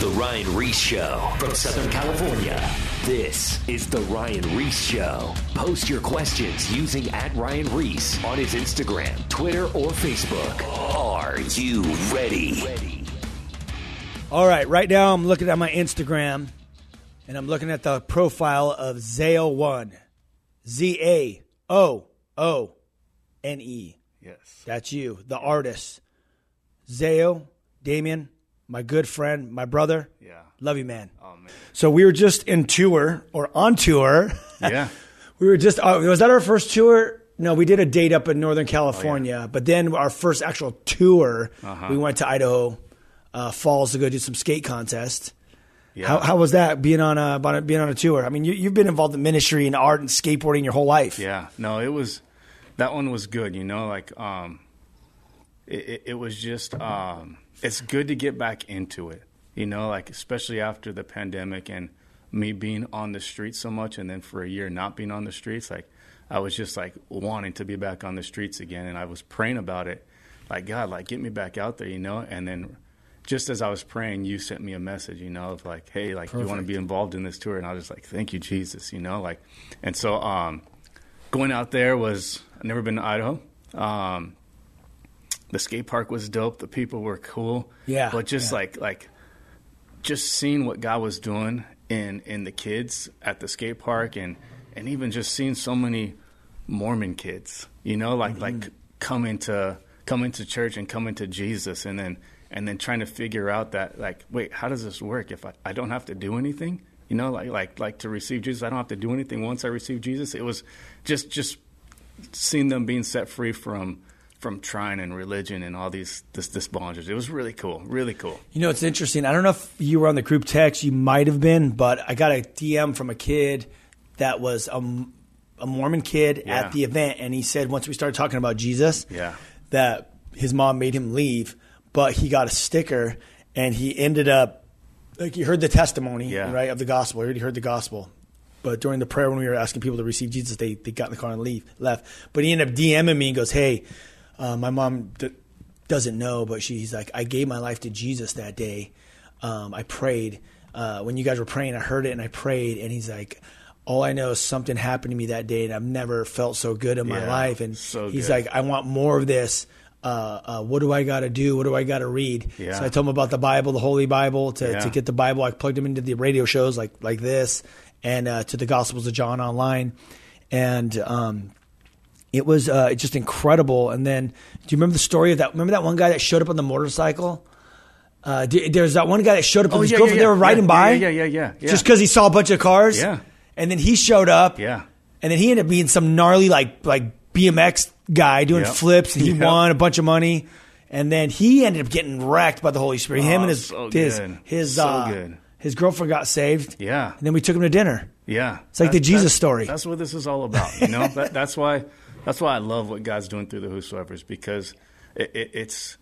The Ryan Ries Show from Southern California. This is The Ryan Ries Show. Post your questions using at Ryan Ries on his Instagram, Twitter, or Facebook. Are you ready? All right, right now I'm looking at my Instagram and I'm looking at the profile of Zao1. Z A O O N E. Yes. That's you, the artist. Zao, Damin, my good friend, my brother. Yeah. Love you, man. Oh man. So we were just in tour or on tour. Yeah. we were just, uh, was that our first tour? No, we did a date up in Northern California, but then our first actual tour, we went to Idaho uh, Falls to go do some skate contest. Yeah. How, how was that being on a being on a tour? I mean, you, you've been involved in ministry and art and skateboarding your whole life. Yeah, no, it was that one was good. You know, like um, it, it, it was just um, it's good to get back into it. You know, like especially after the pandemic and me being on the streets so much, and then for a year not being on the streets, like I was just like wanting to be back on the streets again, and I was praying about it, like God, like get me back out there, you know, and then. Just as I was praying, you sent me a message, you know, of like, "Hey, like, you want to be involved in this tour?" And I was just like, "Thank you, Jesus," you know, like, and so, um, going out there was I've never been to Idaho. Um, the skate park was dope. The people were cool. Yeah, but just yeah. like like just seeing what God was doing in in the kids at the skate park and and even just seeing so many Mormon kids, you know, like Mm-hmm. like come into come into church and come into Jesus and then and then trying to figure out that like wait how does this work if I, I don't have to do anything you know like like like to receive Jesus I don't have to do anything once I receive Jesus it was just just seeing them being set free from from trying and religion and all these this this bondage it was really cool really cool You know, it's interesting. I don't know if you were on the group text. You might have been, but I got a DM from a kid that was a, a Mormon kid Yeah. at the event, and he said once we started talking about Jesus, Yeah. that his mom made him leave, but he got a sticker, and he ended up like you heard the testimony, Yeah. right, of the gospel. You already heard the gospel. But during the prayer, when we were asking people to receive Jesus, they, they got in the car and leave left. But he ended up DMing me and goes, "Hey, uh, my mom d- doesn't know, but she's like, I gave my life to Jesus that day. Um, I prayed uh, when you guys were praying. I heard it and I prayed. And he's like, all I know is something happened to me that day, and I've never felt so good in my Yeah, life. And so he's good. like, I want more of this. Uh, uh, what do I got to do? What do I got to read? Yeah. So I told him about the Bible, the Holy Bible, to, Yeah. to get the Bible. I plugged him into the radio shows like like this, and uh, to the Gospels of John online, and um, it was uh, just incredible. And then, do you remember the story of that? Remember that one guy that showed up on the motorcycle? Uh, d- there's that one guy that showed up with his girlfriend. they were riding Oh, yeah, by, yeah yeah yeah yeah just because he saw a bunch of cars. Yeah. and then he showed up. Yeah. and then he ended up being some gnarly like like BMX guy doing Yep. flips, and he Yep. won a bunch of money. And then he ended up getting wrecked by the Holy Spirit. Him Oh, and his so his his So uh, his girlfriend got saved. Yeah. and then we took him to dinner. Yeah, It's like the Jesus story. That's what this is all about. You know, that, that's why that's why I love what God's doing through the Whosoever's because it, it, it's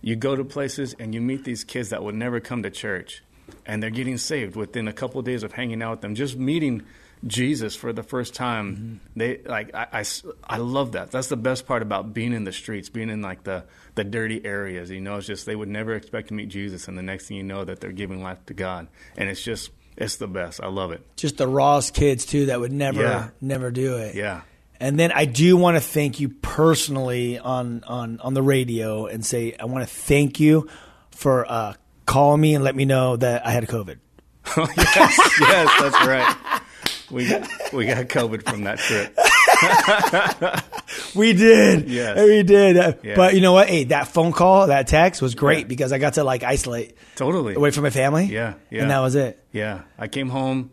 you go to places and you meet these kids that would never come to church, and they're getting saved within a couple days of hanging out with them, just meeting Jesus for the first time. Mm-hmm. They like I I love that. That's the best part about being in the streets, being in like the the dirty areas. You know, it's just they would never expect to meet Jesus, and the next thing you know, that they're giving life to God, and it's just it's the best. I love it. Just the rawest kids too that would never Yeah. never do it. Yeah. And then I do want to thank you personally on on on the radio and say I want to thank you for uh, calling me and let me know that I had COVID. yes, yes, that's right. We got, we got COVID from that trip. We did. Yes. We did. Uh, Yeah. But you know what? Hey, that phone call, that text was great because I got to like isolate Totally. away from my family. Yeah, yeah. And that was it. Yeah, I came home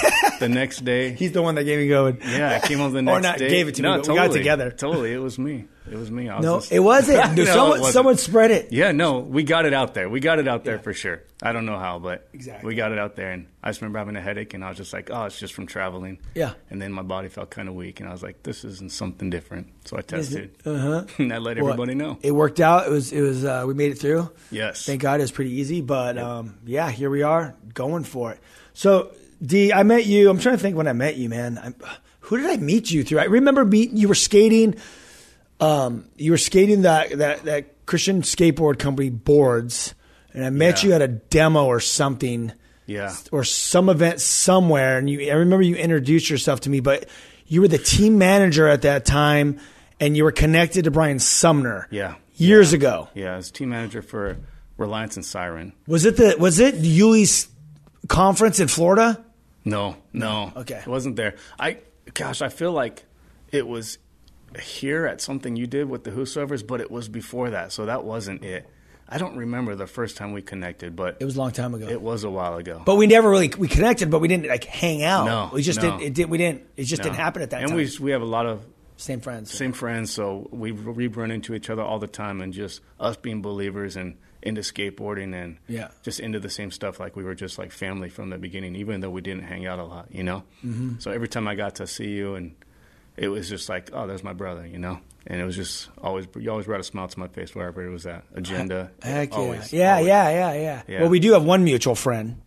the next day. He's the one that gave me COVID. Yeah, I came home the next Or not day. gave it to me, no, we totally, got together. Totally, it was me. It was me. I was No, just- it wasn't. No, it someone, wasn't. someone spread it. Yeah, no, we got it out there. We got it out there for sure. I don't know how, but Exactly. we got it out there. And I just remember having a headache, and I was just like, "Oh, it's just from traveling." Yeah. And then my body felt kind of weak, and I was like, "This isn't something different." So I tested. Uh-huh. and I let Well, everybody know. It worked out. It was. It was. Uh, we made it through. Yes. Thank God it was pretty easy. But um, yeah, here we are going for it. So D, I met you. I'm trying to think when I met you, man. I'm, who did I meet you through? I remember meeting you were skating. Um, you were skating that that that Christian skateboard company boards. and I met Yeah. you at a demo or something Yeah. or some event somewhere, and you. I remember you introduced yourself to me, but you were the team manager at that time, and you were connected to Brian Sumner. Yeah. years ago. Yeah, as team manager for Reliance and Siren. Was it the was it Yuli's conference in Florida? No, no. Okay. It wasn't there. I gosh, I feel like it was here at something you did with the Whosoevers, but it was before that, so that wasn't it. I don't remember the first time we connected, but It was a long time ago. it was a while ago. but we never really we connected, but we didn't like hang out. No, we just no. didn't. It did. We didn't. It just No. didn't happen at that and time. And we we have a lot of Same friends. same friends, so we we run into each other all the time, and just us being believers and into skateboarding and Yeah. just into the same stuff. Like we were just like family from the beginning, even though we didn't hang out a lot, you know. Mm-hmm. So every time I got to see you, and it was just like, oh, there's my brother, you know. And it was just always you always brought a smile to my face wherever it was at. Agenda, Heck yeah. always, yeah, always. yeah, yeah, yeah, Yeah. Well, we do have one mutual friend,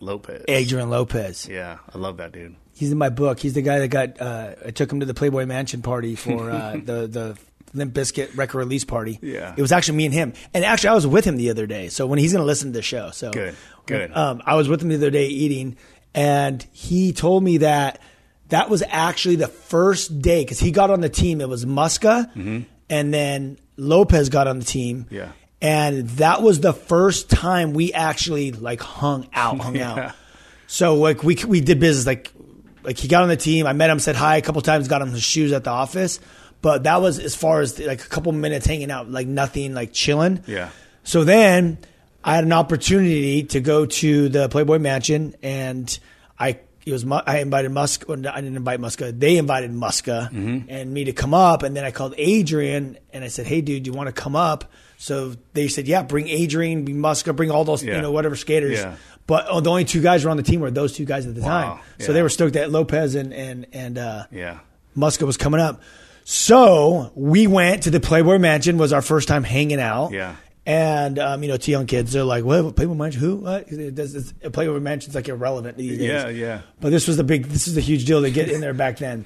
Lopez. Adrian Lopez. Yeah, I love that dude. He's in my book. He's the guy that got. Uh, I took him to the Playboy Mansion party for uh, the the Limp Bizkit record release party. Yeah. it was actually me and him. And actually, I was with him the other day. So when he's going to listen to the show, so Good, good. Um, I was with him the other day eating, and he told me that that was actually the first day because he got on the team. It was Muska, and then Lopez got on the team. Mm-hmm. Yeah. and that was the first time we actually like hung out, hung Yeah. out. So like we we did business like like he got on the team. I met him, said hi a couple times, got him his shoes at the office. But that was as far as like a couple minutes hanging out, like nothing, like chilling. Yeah. So then I had an opportunity to go to the Playboy Mansion, and I it was I invited Musk. well, I didn't invite Muska. They invited Muska and me to come up, and then I called Adrian and I said, "Hey, dude, do you want to come up?" So they said, "Yeah, bring Adrian, bring Muska, bring all those you know whatever skaters." Yeah. But oh, the only two guys were on the team were those two guys at the Wow. time. So Yeah. they were stoked that Lopez and and and uh, Yeah. Muska was coming up. So we went to the Playboy Mansion. Was our first time hanging out. Yeah. And um, you know, to young kids, they're like, "What Playboy Mansion? Who? What?" It's, Playboy Mansion's like irrelevant these days. Yeah, yeah. But this was the big. This was a huge deal to get in there back then.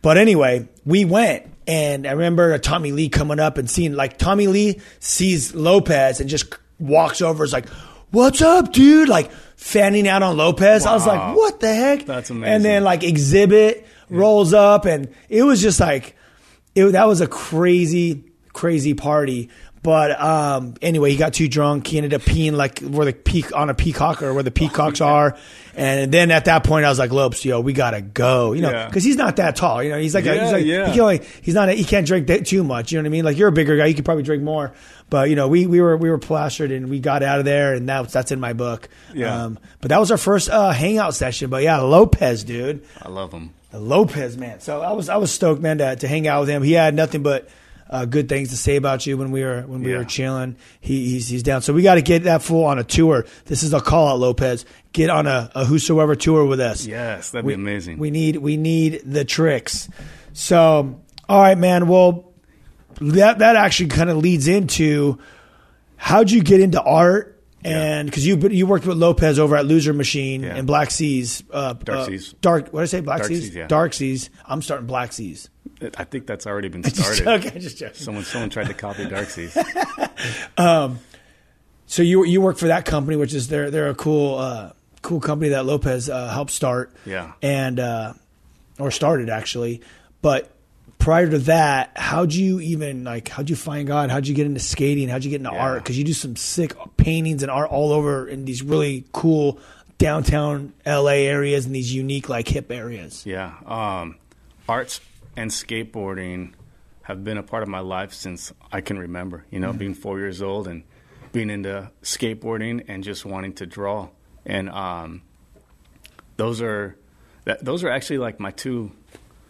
But anyway, we went, and I remember Tommy Lee coming up and seeing like Tommy Lee sees Lopez and just walks over. Is like, "What's up, dude?" Like fanning out on Lopez. I was like, "What the heck?" That's amazing. And then like Xzibit rolls up, and it was just like, it, that was a crazy, crazy party. But um, anyway, he got too drunk. He ended up peeing like where the peak on a peacock or where the peacocks are. And then at that point, I was like, Lopez, yo, we gotta go. You know, Yeah. because he's not that tall. You know, he's like, a, he's like, yeah. he can only, he's not, a, he can't drink that too much. You know what I mean? Like you're a bigger guy, you could probably drink more. But you know, we we were we were plastered and we got out of there, and that's that's in my book. Yeah. Um, but that was our first uh, hangout session. But yeah, Lopez, dude. I love him. Lopez, man. So I was I was stoked, man, to, to hang out with him. He had nothing but uh, good things to say about you when we were when we Yeah. were chilling. He, he's he's down. So we got to get that fool on a tour. This is a call out, Lopez. Get on a, a whosoever tour with us. Yes, that'd we, be amazing. We need we need the tricks. So all right, man. Well, that that actually kind of leads into how'd you get into art. And because you you worked with Lopez over at Loser Machine Yeah. and Black Seas, uh, Dark uh, Seas. Dark. What did I say? Black Dark Seas. Seas, yeah. Dark Seas. I'm starting Black Seas. I think that's already been Just started. just joking. Someone someone tried to copy Dark Seas. So you you work for that company, which is they're they're a cool uh, cool company that Lopez uh, helped start. Yeah. and uh, or started actually. But prior to that, how'd you even like? How'd you find God? How'd you get into skating? How'd you get into Yeah. art? Because you do some sick paintings and art all over in these really cool downtown LA areas and these unique like hip areas. Yeah. Um, arts and skateboarding have been a part of my life since I can remember. You know, being four years old and being into skateboarding and just wanting to draw. And um, those are that, those are actually like my two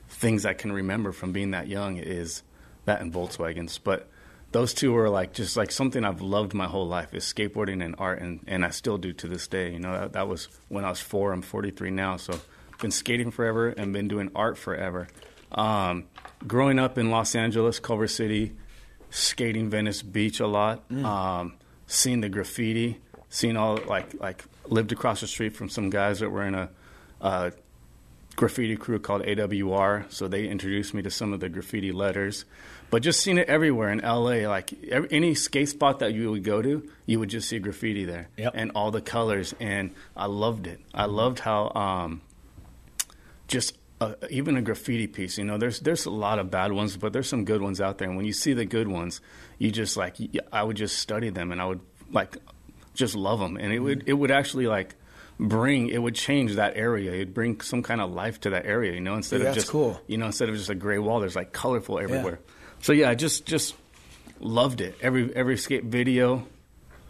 things I can remember from being that young is that and Volkswagens. But those two are like just like something I've loved my whole life is skateboarding and art, and, and I still do to this day. You know, that, that was when I was four. I'm 43 now, so been skating forever and been doing art forever. Um, growing up in Los Angeles, Culver City, skating Venice Beach a lot, um, seeing the graffiti, seeing all like like lived across the street from some guys that were in a uh, graffiti crew called AWR, so they introduced me to some of the graffiti letters. But just seeing it everywhere in LA, like every, any skate spot that you would go to, you would just see graffiti there, Yep. and all the colors, and I loved it. I loved how um, just uh, even a graffiti piece. You know, there's there's a lot of bad ones, but there's some good ones out there. And when you see the good ones, you just like I would just study them, and I would like just love them, and it would it would actually like bring it would change that area. It'd bring some kind of life to that area. You know, instead Yeah, of just cool. you know instead of just a gray wall, there's like colorful everywhere. So yeah, I just just loved it. Every every skate video,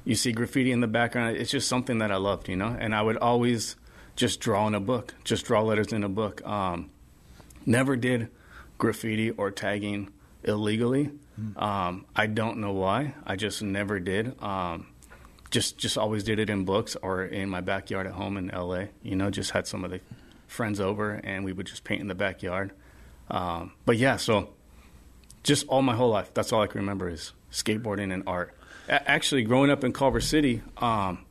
you see graffiti in the background. It's just something that I loved, you know. And I would always just draw in a book, just draw letters in a book. Um, never did graffiti or tagging illegally. Um, I don't know why. I just never did. Um, just just always did it in books or in my backyard at home in LA. You know, just had some of the friends over and we would just paint in the backyard. Um, but yeah, so just all my whole life, that's all I can remember is skateboarding and art. A- actually, growing up in Culver City, um,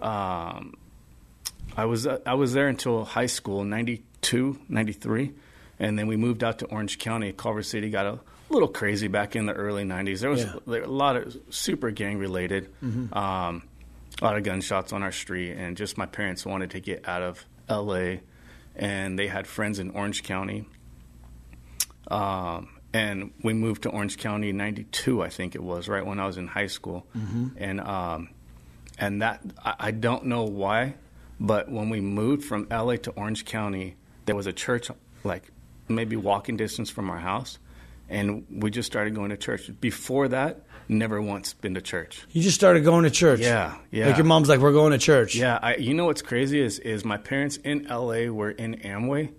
um, I was uh, I was there until high school, 92, 93. and then we moved out to Orange County. Culver City got a little crazy back in the early '90s. There was Yeah. there a lot of super gang related, Mm-hmm. um, a lot of gunshots on our street, and just my parents wanted to get out of L.A. and they had friends in Orange County. Um, and we moved to Orange County in '92, I think it was, right when I was in high school, and um, and that I, I don't know why, but when we moved from LA to Orange County, there was a church like maybe walking distance from our house, and we just started going to church. Before that, never once been to church. You just started going to church. Yeah, yeah. Like your mom's like, we're going to church. Yeah, I, you know what's crazy is is my parents in LA were in Amway,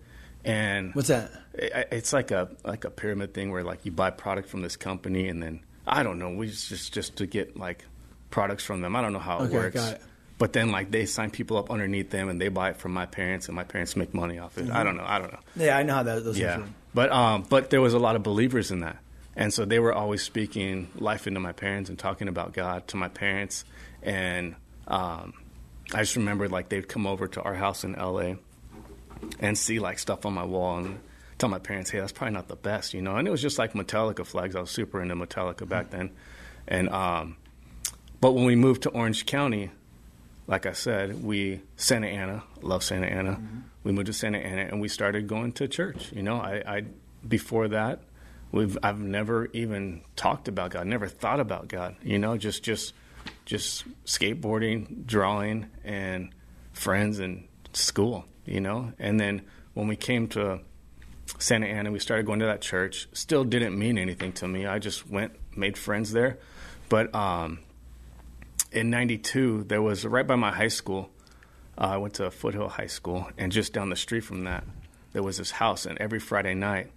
and What's that? it- it's like a like a pyramid thing where like you buy product from this company and then I don't know we just just, just to get like products from them. I don't know how it Okay, works. got it. But then like they sign people up underneath them and they buy it from my parents and my parents make money off it. I don't know. I don't know. Yeah, I know how that those Yeah. things work. But um but there was a lot of believers in that. And so they were always speaking life into my parents and talking about God to my parents and um I just remember like they'd come over to our house in LA and see like stuff on my wall and tell my parents, hey, that's probably not the best, you know. And it was just like Metallica flags. I was super into Metallica back then, and um, but when we moved to Orange County, like I said, we Santa Ana, love Santa Ana. We moved to Santa Ana and we started going to church. You know, I, I before that, we've I've never even talked about God, never thought about God. You know, just just just skateboarding, drawing, and friends and school. You know, and then when we came to Santa Ana, we started going to that church. Still didn't mean anything to me. I just went, made friends there. But um, in '92, there was right by my high school. Uh, I went to Foothill High School, and just down the street from that, there was this house. And every Friday night,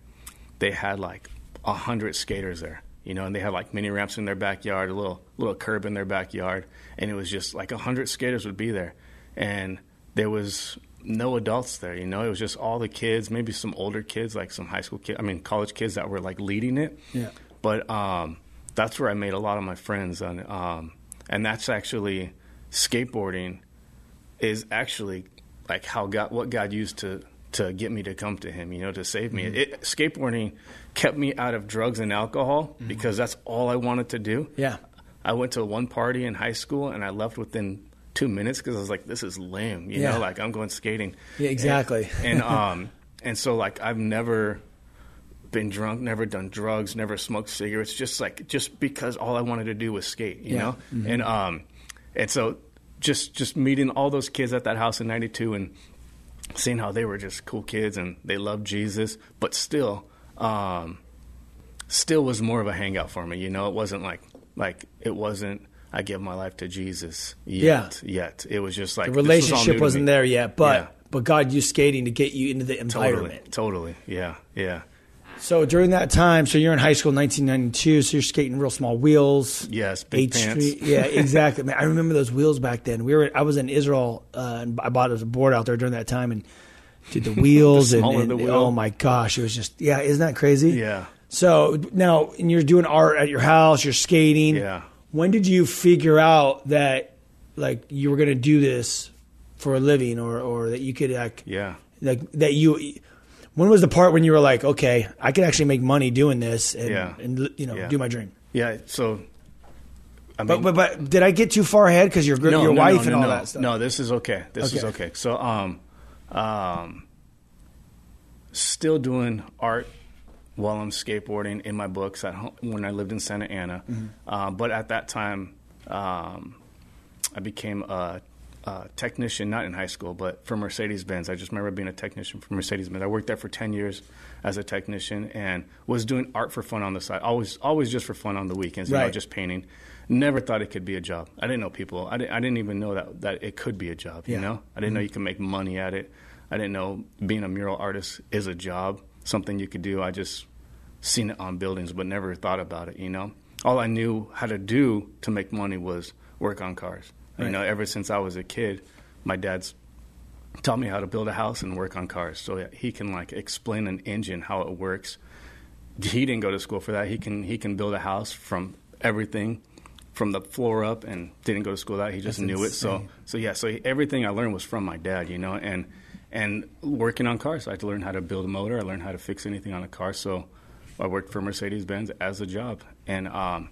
they had like a hundred skaters there. You know, and they had like mini ramps in their backyard, a little little curb in their backyard, and it was just like a hundred skaters would be there, and there was no adults there. You know, it was just all the kids, maybe some older kids, like some high school kids, I mean college kids that were like leading it. Yeah. But um, that's where I made a lot of my friends, and um, and that's actually skateboarding is actually like how God, what God used to to get me to come to Him, you know, to save me. It, skateboarding kept me out of drugs and alcohol because that's all I wanted to do. Yeah. I went to one party in high school and I left within two minutes because I was like, "This is lame," you Yeah. know, like I'm going skating. Yeah, exactly. And, and um, and so like I've never been drunk, never done drugs, never smoked cigarettes, just like just because all I wanted to do was skate, you Yeah. know. And um, and so just just meeting all those kids at that house in '92 and seeing how they were just cool kids and they loved Jesus, but still, um, still was more of a hangout for me. You know, it wasn't like like it wasn't. I give my life to Jesus yet. Yet it was just like The this was relationship wasn't there yet, but Yeah. but God used skating to get you into the Totally, environment. totally, yeah, yeah, So during that time, so you're in high school, 1992. So you're skating real small wheels. Yes, big Eighth pants. Street. Yeah, exactly. Man, I remember those wheels back then. We were. I was in Israel, uh, and I bought a board out there during that time, and did the wheels and, and- the wheel. oh my gosh, it was just yeah. Isn't that crazy? yeah. So now, and you're doing art at your house. You're skating. Yeah. When did you figure out that like you were going to do this for a living, or or that you could like Yeah. Like that you. When was the part when you were like, okay, I could actually make money doing this and, Yeah. and you know Yeah. do my dream? Yeah. So, I But, but but did I get too far ahead because your gr- your wife and all no. that stuff? No, this is okay. This is Okay. okay. So, um, um, still doing art while I'm skateboarding in my books at home when I lived in Santa Ana. Mm-hmm. Uh, but at that time, um, I became a, a technician, not in high school, but for Mercedes Benz. I just remember being a technician for Mercedes Benz. I worked there for 10 years as a technician and was doing art for fun on the side, always, always just for fun on the weekends, you know, Right. just painting. Never thought it could be a job. I didn't know people. I didn't, I didn't even know that, that it could be a job, you know? I didn't know mm-hmm. you could make money at it. I didn't know being a mural artist is a job, something you could do. I just seen it on buildings, but never thought about it. You know, all I knew how to do to make money was work on cars. You know, ever since I was a kid, my dad's taught me how to build a house and work on cars. So he can like explain an engine how it works. He didn't go to school for that. He can he can build a house from everything from the floor up and didn't go to school that. He just That's knew it. So so yeah so everything i learned was from my dad you know and and working on cars. I had to learn how to build a motor. I learned how to fix anything on a car. So i worked for mercedes-benz as a job. And um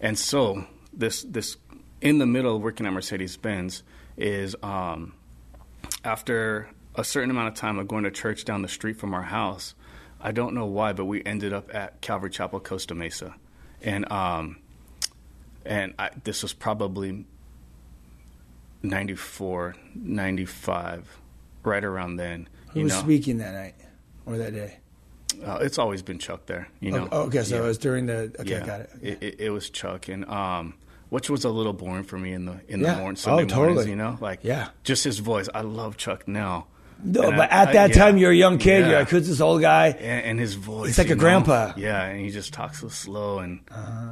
and so this this in the middle of working at mercedes-benz is um after a certain amount of time of going to church down the street from our house, I don't know why, but we ended up at Calvary Chapel, Costa Mesa, and um, and I, this was probably 94, 95, right around then. Who was know, speaking that night or that day? uh, it's always been Chuck there. You know. Oh, okay, so Yeah. it was during the. Okay, yeah, got it. It, it. it was Chuck, and um, which was a little boring for me in the in Yeah. the morning, Oh, Sunday mornings. totally. You know, like Yeah. just his voice. I love Chuck now. No, And but I- at I- that yeah. time, you're a young kid. You're Yeah. like, who's this old guy? and, and his voice. It's like a know? grandpa. Yeah, and he just talks so slow, and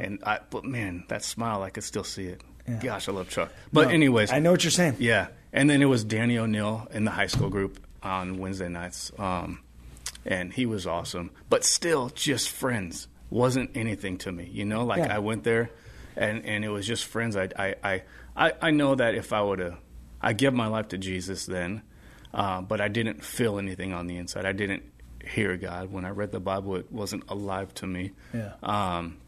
and I. But man, that smile, I could still see it. Uh-huh. Yeah. Gosh, I love Chuck. But No, anyways, I know what you're saying. yeah, and then it was Danny O'Neill in the high school group on Wednesday nights, um, and he was awesome. But still, just friends wasn't anything to me. You know, like Yeah. I went there, and and it was just friends. I I I I, know that if I would have, I give my life to Jesus then, uh, but I didn't feel anything on the inside. I didn't hear God when I read the Bible. It wasn't alive to me. Yeah. Um,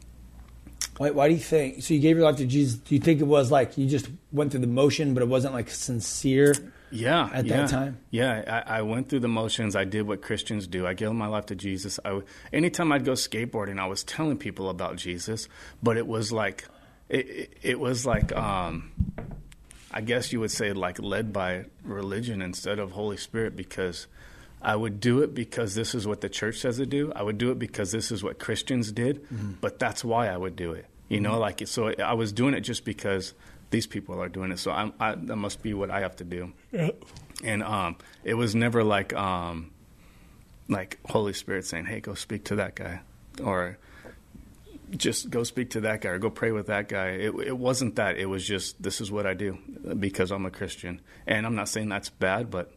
Why, why do you think? So you gave your life to Jesus. Do you think it was like you just went through the motion, but it wasn't like sincere? Yeah, at that yeah. time? Yeah, I, I went through the motions. I did what Christians do. I gave my life to Jesus. I, anytime I'd go skateboarding, I was telling people about Jesus, but it was like, it, it, it was like, um, I guess you would say, like led by religion instead of Holy Spirit, because I would do it because this is what the church says to do. I would do it because this is what Christians did, but that's why I would do it. You know, like so. I was doing it just because these people are doing it. So I'm, I, that must be what I have to do and um, it was never like um, like Holy Spirit saying, "Hey, go speak to that guy," or just go speak to that guy, or go pray with that guy. It, it wasn't that. It was just this is what I do because I'm a Christian, and I'm not saying that's bad, but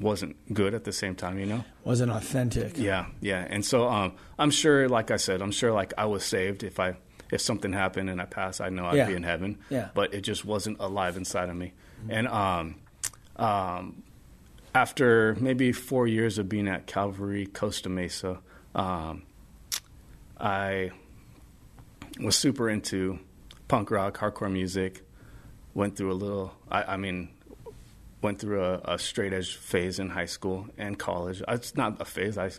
wasn't good at the same time, you know. Wasn't authentic. Yeah, yeah. And so um, I'm sure, like I said, I'm sure like I was saved if I if something happened and I passed, I know I'd Yeah. be in heaven. Yeah. But it just wasn't alive inside of me. And um, um, after maybe four years of being at Calvary Costa Mesa, um, I was super into punk rock, hardcore music. Went through a little. I, I mean, went through a, a straight edge phase in high school and college. It's not a phase. I,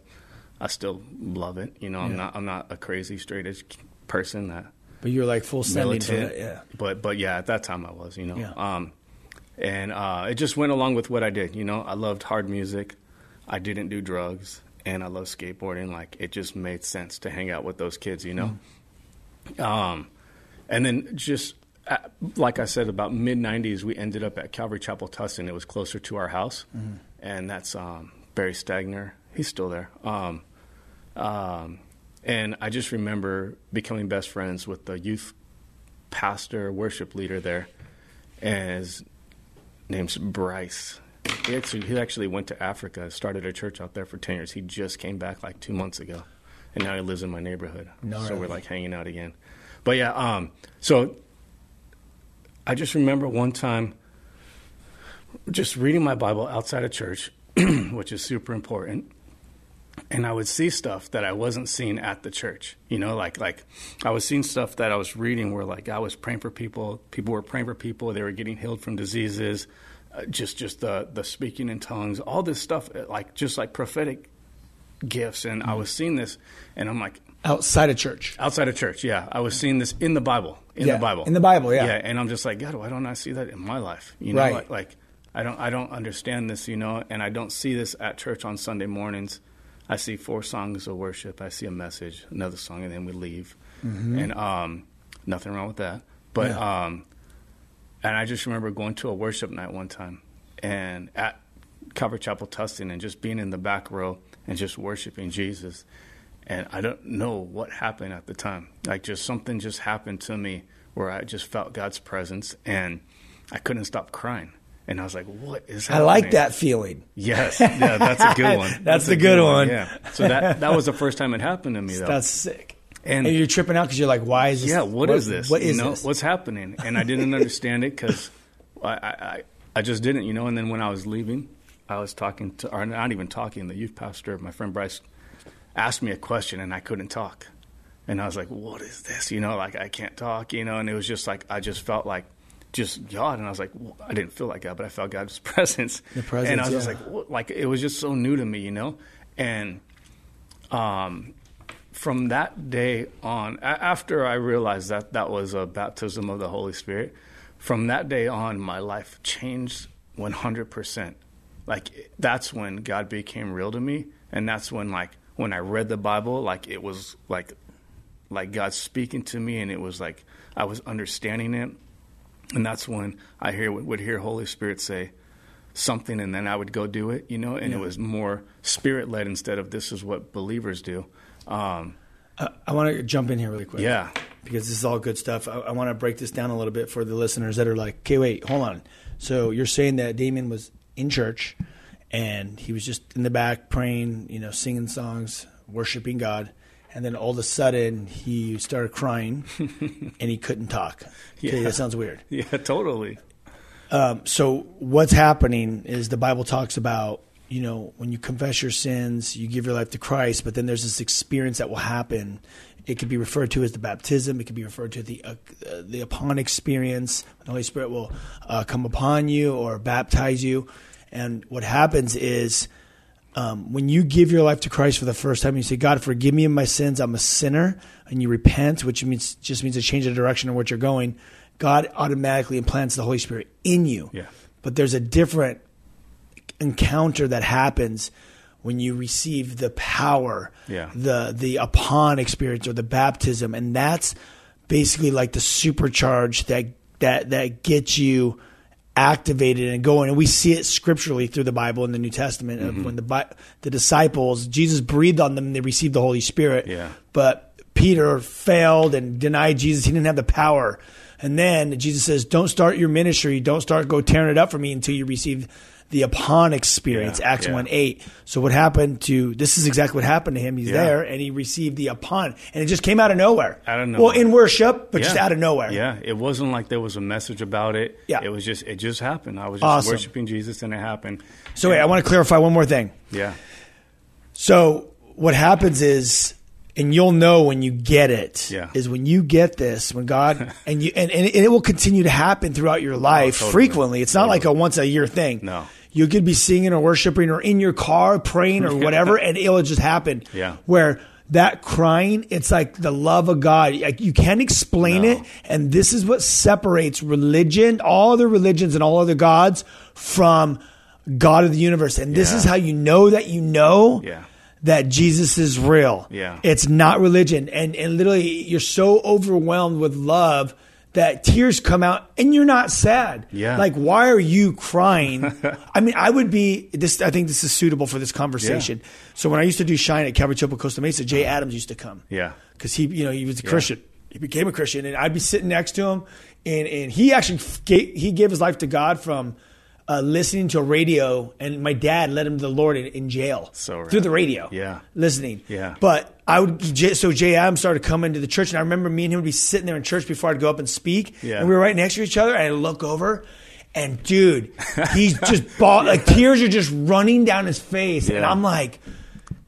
I still love it. You know, I'm not. I'm not a crazy straight edge person that But you're like full militant. that. Yeah. But but yeah, at that time I was. You know. Yeah. Um, and uh, it just went along with what I did. You know, I loved hard music. I didn't do drugs, and I loved skateboarding. Like it just made sense to hang out with those kids. You know. Um, and then just uh like I said, about mid '90s, we ended up at Calvary Chapel Tustin. It was closer to our house, and that's um, Barry Stagner. He's still there. Um, um, and I just remember becoming best friends with the youth pastor, worship leader there, and his name's Bryce. He actually, he actually went to Africa, started a church out there for 10 years. He just came back like two months ago, and now he lives in my neighborhood. No, so we're like hanging out again. But yeah, um, so I just remember one time just reading my Bible outside of church, which is super important. And I would see stuff that I wasn't seeing at the church. You know, like like I was seeing stuff that I was reading where like I was praying for people, people were praying for people, they were getting healed from diseases, uh, just just the the speaking in tongues, all this stuff, uh, like just like prophetic gifts. And I was seeing this, and I'm like, outside of church. Outside of church, yeah. I was seeing this in the Bible. In Yeah, the Bible. in the Bible, yeah. Yeah, and I'm just like, God, why don't I see that in my life? You know, Right. like, like I don't I don't understand this, you know, and I don't see this at church on Sunday mornings. I see four songs of worship, I see a message, another song, and then we leave. And um nothing wrong with that. But Mm-hmm. Yeah. um and I just remember going to a worship night one time and at Calvary Chapel Tustin and just being in the back row and just worshiping Jesus. And I don't know what happened at the time. Like just something just happened to me where I just felt God's presence and I couldn't stop crying. And I was like, what is happening? I like that feeling. Yes. Yeah, that's a good one. That's a the good one. Yeah. So that that was the first time it happened to me though. That's sick. And- And, you're tripping out because you're like, why is this? yeah, what is this? What you know, this? What's happening? And I didn't understand it because I, I, I- I just didn't, you know. And then when I was leaving, I was talking to, or not even talking, the youth pastor, my friend Bryce, asked me a question and I couldn't talk. And I was like, what is this? You know, like I can't talk, you know. And it was just like, I just felt like, just God. And I was like, well, I didn't feel like God, but I felt God's presence. The presence, And I was just like, what? like, it was just so new to me, you know. And, um, from that day on, a- after I realized that that was a baptism of the Holy Spirit, from that day on, my life changed 100%. Like, that's when God became real to me. And that's when, like, when I read the Bible, like, it was like, like God speaking to me, and it was like I was understanding it. And that's when I hear would hear Holy Spirit say something, and then I would go do it, you know. And it was more spirit led instead of this is what believers do. Um, I want to jump in here really quick. yeah, because this is all good stuff. I, I want to break this down a little bit for the listeners that are like, okay, wait, hold on. So you're saying that Damin was in church and he was just in the back praying, you know, singing songs, worshiping God. And then all of a sudden he started crying and he couldn't talk. Okay, Yeah. that sounds weird. yeah, totally. Um, so what's happening is the Bible talks about you know when you confess your sins, you give your life to Christ, but then there's this experience that will happen. It could be referred to as the baptism. It could be referred to the uh, the upon experience. The Holy Spirit will uh, come upon you or baptize you, and what happens is um, when you give your life to Christ for the first time, you say, "God, forgive me of my sins. I'm a sinner," and you repent, which means just means a change of direction of what you're going. God automatically implants the Holy Spirit in you. Yeah. But there's a different encounter that happens when you receive the power, Yeah. the the upon experience or the baptism, and that's basically like the supercharge that that that gets you activated and going. And we see it scripturally through the Bible in the New Testament Mm-hmm. of when the the disciples Jesus breathed on them, and they received the Holy Spirit. Yeah. But Peter failed and denied Jesus. He didn't have the power. And then Jesus says, "Don't start your ministry. Don't start go tearing it up for me until you receive the upon experience." Yeah, Acts yeah. one eight. So what happened to this is exactly what happened to him. He's Yeah. there and he received the upon, and it just came out of nowhere. Out of Well, in worship, but just out of nowhere. Yeah, it wasn't like there was a message about it. Yeah. it was just it just happened. I was just Awesome. worshiping Jesus, and it happened. So wait, I want to clarify one more thing. Yeah, So what happens is, and you'll know when you get it, Yeah. is when you get this, when God and you and, and it will continue to happen throughout your oh, life Oh, totally. frequently. It's not like a once a year thing. No. You could be singing or worshiping or in your car praying or whatever, and it'll just happen. Yeah. Where that crying, it's like the love of God. Like you can't explain No. it. And this is what separates religion, all other religions and all other gods from God of the universe. And this Yeah. is how you know that you know Yeah. That Jesus is real. Yeah. It's not religion. And and literally you're so overwhelmed with love that tears come out and you're not sad. Yeah. Like why are you crying? I mean, I would be this I think this is suitable for this conversation. So when I used to do Shine at Calvary Chapel Costa Mesa, Jay uh-huh. Adams used to come. Yeah. Cuz he, you know, he was a Christian. He became a Christian and I'd be sitting next to him and and he actually gave, he gave his life to God from uh, listening to a radio, and my dad led him to the Lord in, in jail So through the radio Yeah. listening. Yeah. But I would so Jay Adams started coming to the church, and I remember me and him would be sitting there in church before I'd go up and speak, Yeah. and we were right next to each other, and I look over, And dude, he's just ball, like tears are just running down his face, and I'm like,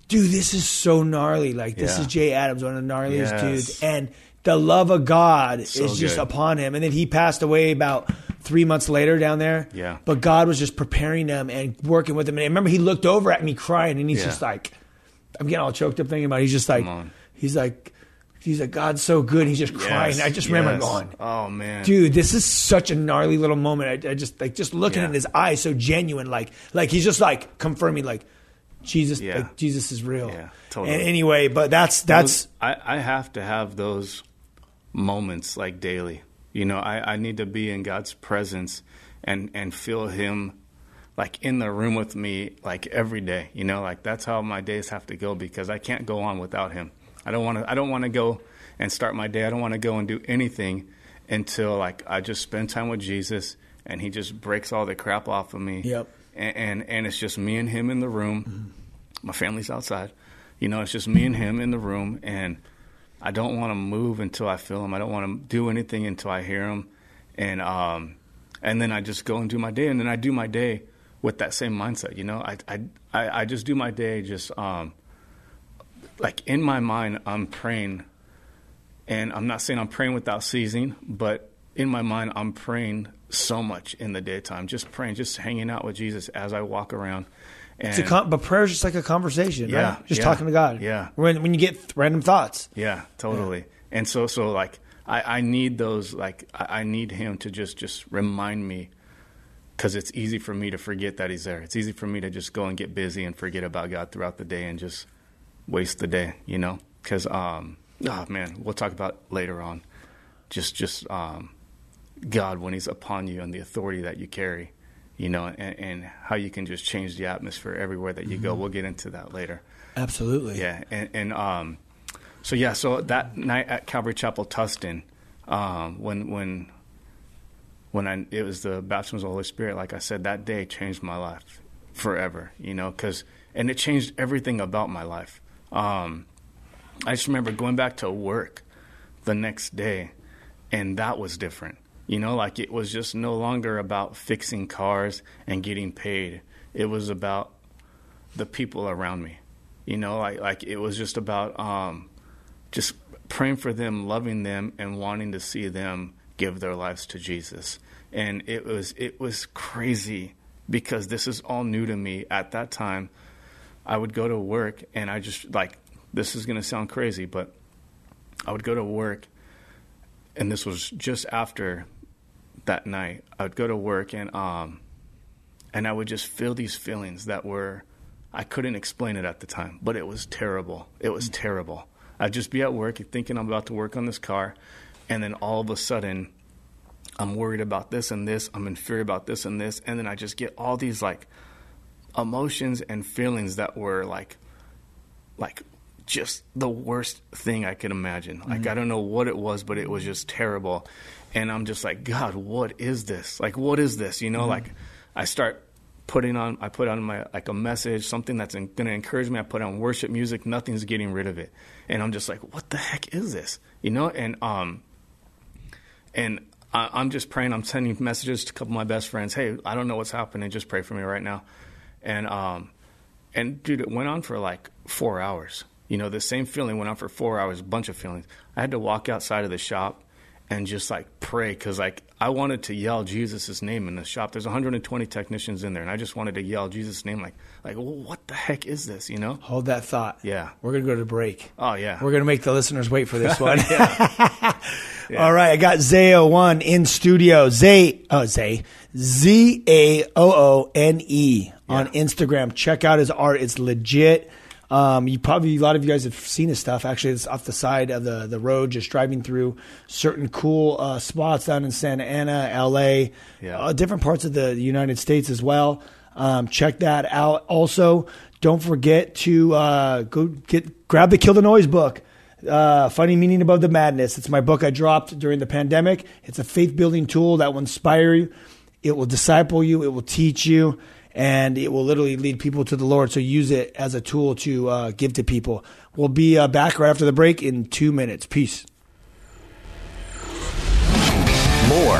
dude, this is so gnarly. Like this Yeah. is Jay Adams, one of the gnarliest Yes. dudes, and the love of God So is just good. upon him. And then he passed away about three months later down there. Yeah. But God was just preparing them and working with them. And I remember he looked over at me crying, and he's Yeah. just like, I'm getting all choked up thinking about. it. He's just like, he's like, he's like, God's so good. He's just crying. Yes, I just remember going, Oh man, dude, this is such a gnarly little moment. I, I just like just looking Yeah. in his eyes, so genuine. Like, like he's just like confirming, like Jesus, Yeah. like Jesus is real. Yeah, totally. And anyway, but that's that's Those- I, I have to have those moments like daily. You know, I, I need to be in God's presence and, and feel Him like in the room with me like every day. You know, like that's how my days have to go because I can't go on without Him. I don't want to. I don't want to go and start my day. I don't want to go and do anything until like I just spend time with Jesus and He just breaks all the crap off of me. Yep. And and, and it's just me and Him in the room. Mm-hmm. My family's outside. You know, it's just me and Him in the room and. I don't want to move until I feel him. I don't want to do anything until I hear him, and um, and then I just go and do my day, and then I do my day with that same mindset. You know, I I I, I just do my day just um, like in my mind, I'm praying, and I'm not saying I'm praying without ceasing, but in my mind, I'm praying so much in the daytime, just praying, just hanging out with Jesus as I walk around. And it's a con- but prayer is just like a conversation, Yeah, right? Just yeah, talking to God. yeah. When when you get th- random thoughts. Yeah, totally. And so, so like, I, I need those, like, I, I need him to just, just remind me, because it's easy for me to forget that he's there. It's easy for me to just go and get busy and forget about God throughout the day and just waste the day, you know? Because, um, oh man, we'll talk about later on. Just, just, um, God when He's upon you and the authority that you carry, you know, and, and how you can just change the atmosphere everywhere that you go. We'll get into that later. Absolutely. Yeah, and, and um, so yeah, so that night at Calvary Chapel, Tustin, um, when when when I it was the baptism of the Holy Spirit, like I said, that day changed my life forever. You know, because and it changed everything about my life. Um, I just remember going back to work the next day, and that was different. You know, like it was just no longer about fixing cars and getting paid. It was about the people around me. You know, like like it was just about um, just praying for them, loving them, and wanting to see them give their lives to Jesus. And it was it was crazy because this is all new to me at that time. I would go to work and I just like this is going to sound crazy, but I would go to work and this was just after that night. I would go to work and um and I would just feel these feelings that were I couldn't explain it at the time, but it was terrible. It was terrible. I'd just be at work thinking I'm about to work on this car, and then all of a sudden, I'm worried about this and this. I'm in fear about this and this, and then I just get all these like emotions and feelings that were like, like just the worst thing I could imagine. Like I don't know what it was, but it was just terrible. And I'm just like, God, what is this? Like, what is this? You know, like I start putting on, I put on my like a message, something that's going to encourage me. I put on worship music. Nothing's getting rid of it. And I'm just like, what the heck is this? You know, and um, and I, I'm just praying. I'm sending messages to a couple of my best friends. Hey, I don't know what's happening. Just pray for me right now. And um, and dude, it went on for like four hours. You know, the same feeling went on for four hours. A bunch of feelings. I had to walk outside of the shop and just like pray because like I wanted to yell Jesus' name in the shop. There's 120 technicians in there, and I just wanted to yell Jesus' name. Like like well, what the heck is this? You know? Hold that thought. Yeah. We're gonna go to break. Oh yeah. We're gonna make the listeners wait for this one. All right, I got Zao one in studio. Zay, oh Zay, Z A O O N E on Instagram. Check out his art; it's legit. Um, you probably a lot of you guys have seen his stuff. Actually, it's off the side of the the road, just driving through certain cool uh, spots down in Santa Ana, L.A., Yeah. uh, different parts of the United States as well. Um, check that out. Also, don't forget to uh, go get grab the Kill the Noise book. Uh, Finding Meaning Above the Madness. It's my book I dropped during the pandemic. It's a faith building tool that will inspire you. It will disciple you. It will teach you, and it will literally lead people to the Lord. So use it as a tool to uh, give to people. We'll be uh, back right after the break in two minutes. Peace. More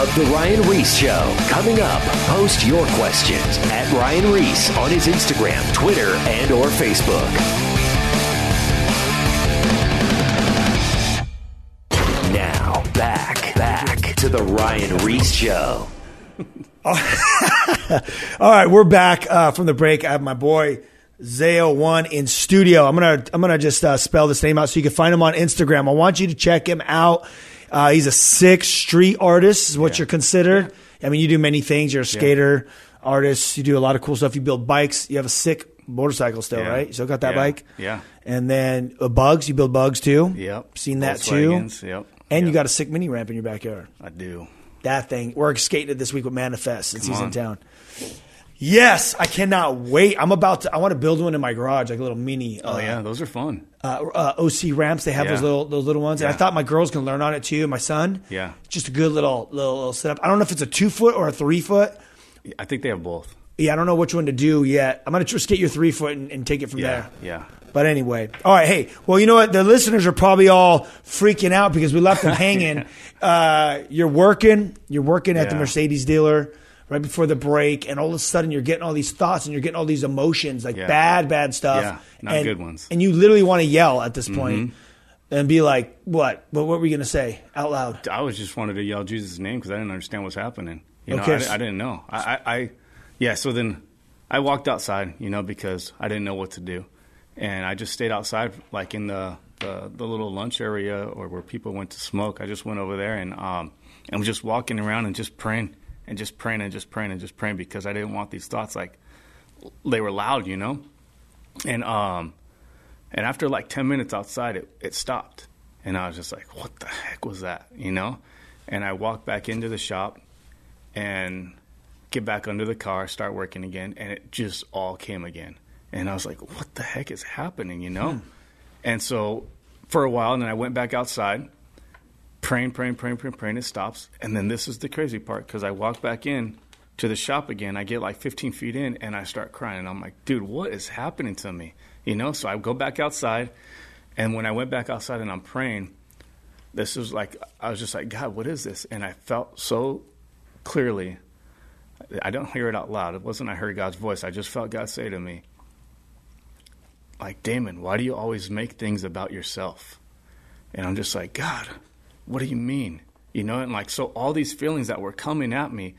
of The Ryan Ries Show. Coming up, post your questions at Ryan Ries on his Instagram, Twitter, and or Facebook. Now, back, back to The Ryan Ries Show. All right, we're back uh, from the break. I have my boy Zao One in studio. I'm gonna I'm gonna just uh, spell this name out so you can find him on Instagram. I want you to check him out. Uh, he's a sick street artist, is what Yeah. you're considered. I mean, you do many things. You're a skater, artist. You do a lot of cool stuff. You build bikes. You have a sick motorcycle still, Yeah. right? You still got that Yeah. bike. Yeah. And then uh, bugs. You build bugs too. Yep. Seen that too. Yep. And you got a sick mini ramp in your backyard. I do. That thing. We're skating it this week with Manifest since Come he's in town. Yes, I cannot wait. I'm about to. I want to build one in my garage, like a little mini. Oh uh, yeah, those are fun. uh, uh, OC ramps. They have those little those little ones, and I thought my girls can learn on it too. My son. Yeah. Just a good little little, little setup. I don't know if it's a two foot or a three foot. I think they have both. Yeah, I don't know which one to do yet. I'm gonna just get your three foot and, and take it from Yeah. there. Yeah. But anyway, all right. Hey, well, you know what? The listeners are probably all freaking out because we left them hanging. Uh, you're working. You're working at the Mercedes dealer right before the break, and all of a sudden you're getting all these thoughts and you're getting all these emotions, like Yeah. bad, bad stuff. Yeah, not and, good ones. Mm-hmm. And you literally want to yell at this point and be like, "What? What, what were we gonna say out loud?" I was just wanted to yell Jesus' name because I didn't understand what's happening. You know, Okay. I, I didn't know. I, I, I, yeah. So then I walked outside, you know, because I didn't know what to do, and I just stayed outside, like in the the, the little lunch area or where people went to smoke. I just went over there and um and was just walking around and just praying and just praying and just praying and just praying because I didn't want these thoughts like they were loud, you know, and um and after like 10 minutes outside, it, it stopped. And I was just like, what the heck was that? You know? And I walked back into the shop and get back under the car, start working again. And it just all came again. And I was like, what the heck is happening? You know? And so for a while, and then I went back outside, praying, praying, praying, praying, praying. It stops. And then this is the crazy part because I walk back in to the shop again. I get like 15 feet in and I start crying. And I'm like, dude, what is happening to me? You know? So I go back outside. And when I went back outside and I'm praying, this was like, I was just like, God, what is this? And I felt so clearly. I don't hear it out loud. It wasn't I heard God's voice. I just felt God say to me, like, Damin, why do you always make things about yourself? And I'm just like, God, what do you mean? You know, and like, so all these feelings that were coming at me,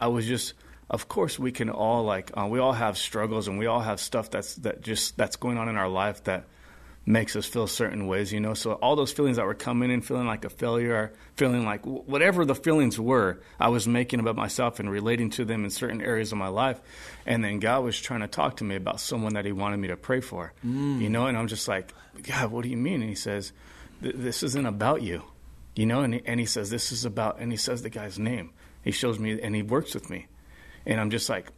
I was just, of course, we can all like, uh, we all have struggles and we all have stuff that's, that just, that's going on in our life that makes us feel certain ways, you know? So all those feelings that were coming in, feeling like a failure, feeling like whatever the feelings were, I was making about myself and relating to them in certain areas of my life. And then God was trying to talk to me about someone that He wanted me to pray for, mm. you know? And I'm just like, God, what do you mean? And He says, This isn't about you, you know? And he, and he says, This is about, and He says the guy's name. He shows me, and He works with me. And I'm just like,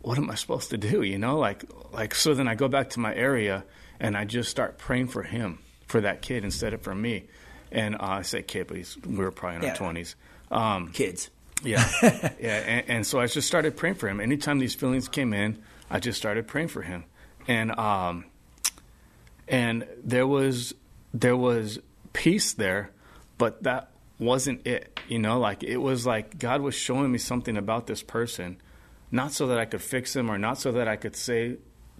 what am I supposed to do? You know, like like so. Then I go back to my area and I just start praying for him, for that kid instead of for me. And uh, I say kid, but he's, we were probably in Yeah. our twenties. Um, Kids. yeah, yeah. And, and so I just started praying for him. Anytime these feelings came in, I just started praying for him. And um, and there was there was peace there, but that wasn't it. You know, like it was like God was showing me something about this person, not so that I could fix him or not so that I could say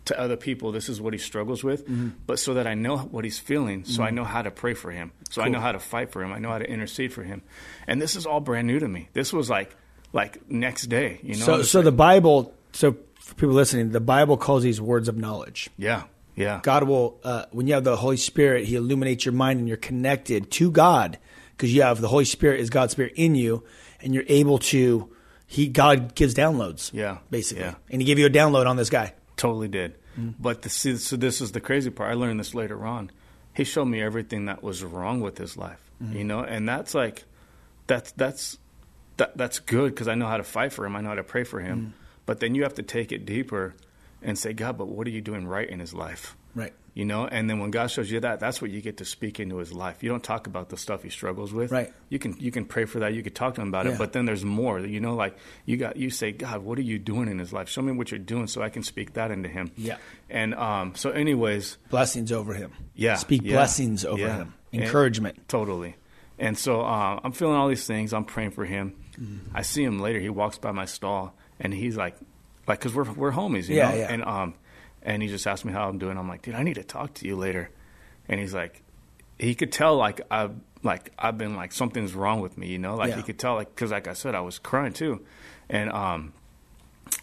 to other people this is what he struggles with, but so that I know what he's feeling, so I know how to pray for him, so I know how to fight for him, I know how to intercede for him, and this is all brand new to me. This was like like next day, you know. So, so like- the Bible. So for people listening, the Bible calls these words of knowledge. yeah, yeah, God will, uh, when you have the Holy Spirit, He illuminates your mind and you're connected to God because you have the Holy Spirit is God's Spirit in you, and you're able to. He God gives downloads. Yeah, basically, yeah. and He gave you a download on this guy. Totally did. Mm. But the, see, so this is the crazy part. I learned this later on. He showed me everything that was wrong with his life, mm-hmm. you know, and that's like, that's that's that that's good because I know how to fight for him. I know how to pray for him. Mm. But then you have to take it deeper and say, God, but what are you doing right in his life? You know, and then when God shows you that, that's what you get to speak into his life. You don't talk about the stuff he struggles with. Right. You can you can pray for that. You can talk to him about Yeah. it. But then there's more. You know, like you got you say, God, what are you doing in his life? Show me what you're doing so I can speak that into him. Yeah. And um, so, anyways, Blessings over him. yeah, Speak yeah, blessings over yeah. him. And- Encouragement. totally. And so uh, I'm feeling all these things. I'm praying for him. I see him later. He walks by my stall, and he's like, like, cause we're we're homies, you Yeah, know. yeah. And um, and he just asked me how I'm doing. I'm like, dude, I need to talk to you later. And he's like, he could tell like I like I've been like something's wrong with me, you know. Like Yeah. he could tell like because like I said, I was crying too, and um,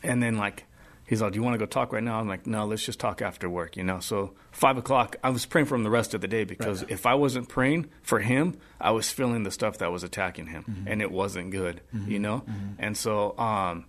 and then like he's like, do you want to go talk right now? I'm like, no, let's just talk after work, you know. So five o'clock, I was praying for him the rest of the day because if I wasn't praying for him, I was feeling the stuff that was attacking him, Mm-hmm. and it wasn't good, you know. And so um,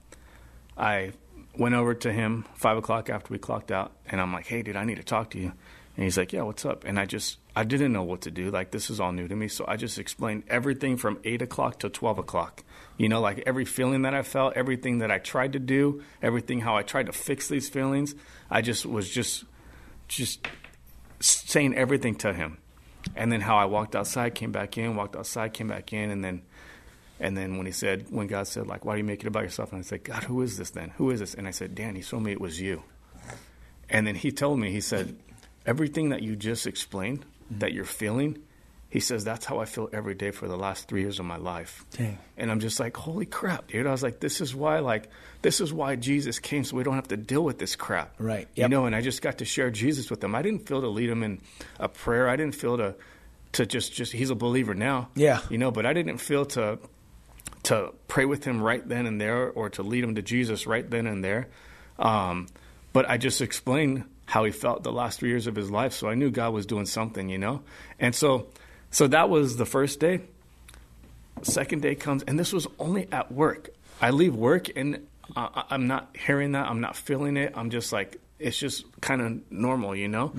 I went over to him five o'clock after we clocked out, and I'm like, "Hey, dude, I need to talk to you." And he's like, "Yeah, what's up?" And I just I didn't know what to do. Like this is all new to me, so I just explained everything from eight o'clock to twelve o'clock. You know, like every feeling that I felt, everything that I tried to do, everything how I tried to fix these feelings. I just was just just saying everything to him. And then how I walked outside, came back in, walked outside, came back in, and then and then when he said, when God said, like, why do you make it about yourself? And I said, God, who is this then? Who is this? And I said, Dan, he told me it was you. And then he told me, he said, everything that you just explained, mm-hmm. that you're feeling, he says, that's how I feel every day for the last three years of my life. Dang. And I'm just like, holy crap, dude. I was like, this is why, like, this is why Jesus came so we don't have to deal with this crap. Right. You know, and I just got to share Jesus with them. I didn't feel to lead them in a prayer. I didn't feel to, to just, just, he's a believer now. Yeah. You know, but I didn't feel to, to pray with him right then and there or to lead him to Jesus right then and there. Um, but I just explained how he felt the last three years of his life. So I knew God was doing something, you know? And so, so that was the first day. Second day comes, and this was only at work. I leave work and I, I'm not hearing that. I'm not feeling it. I'm just like, it's just kind of normal, you know?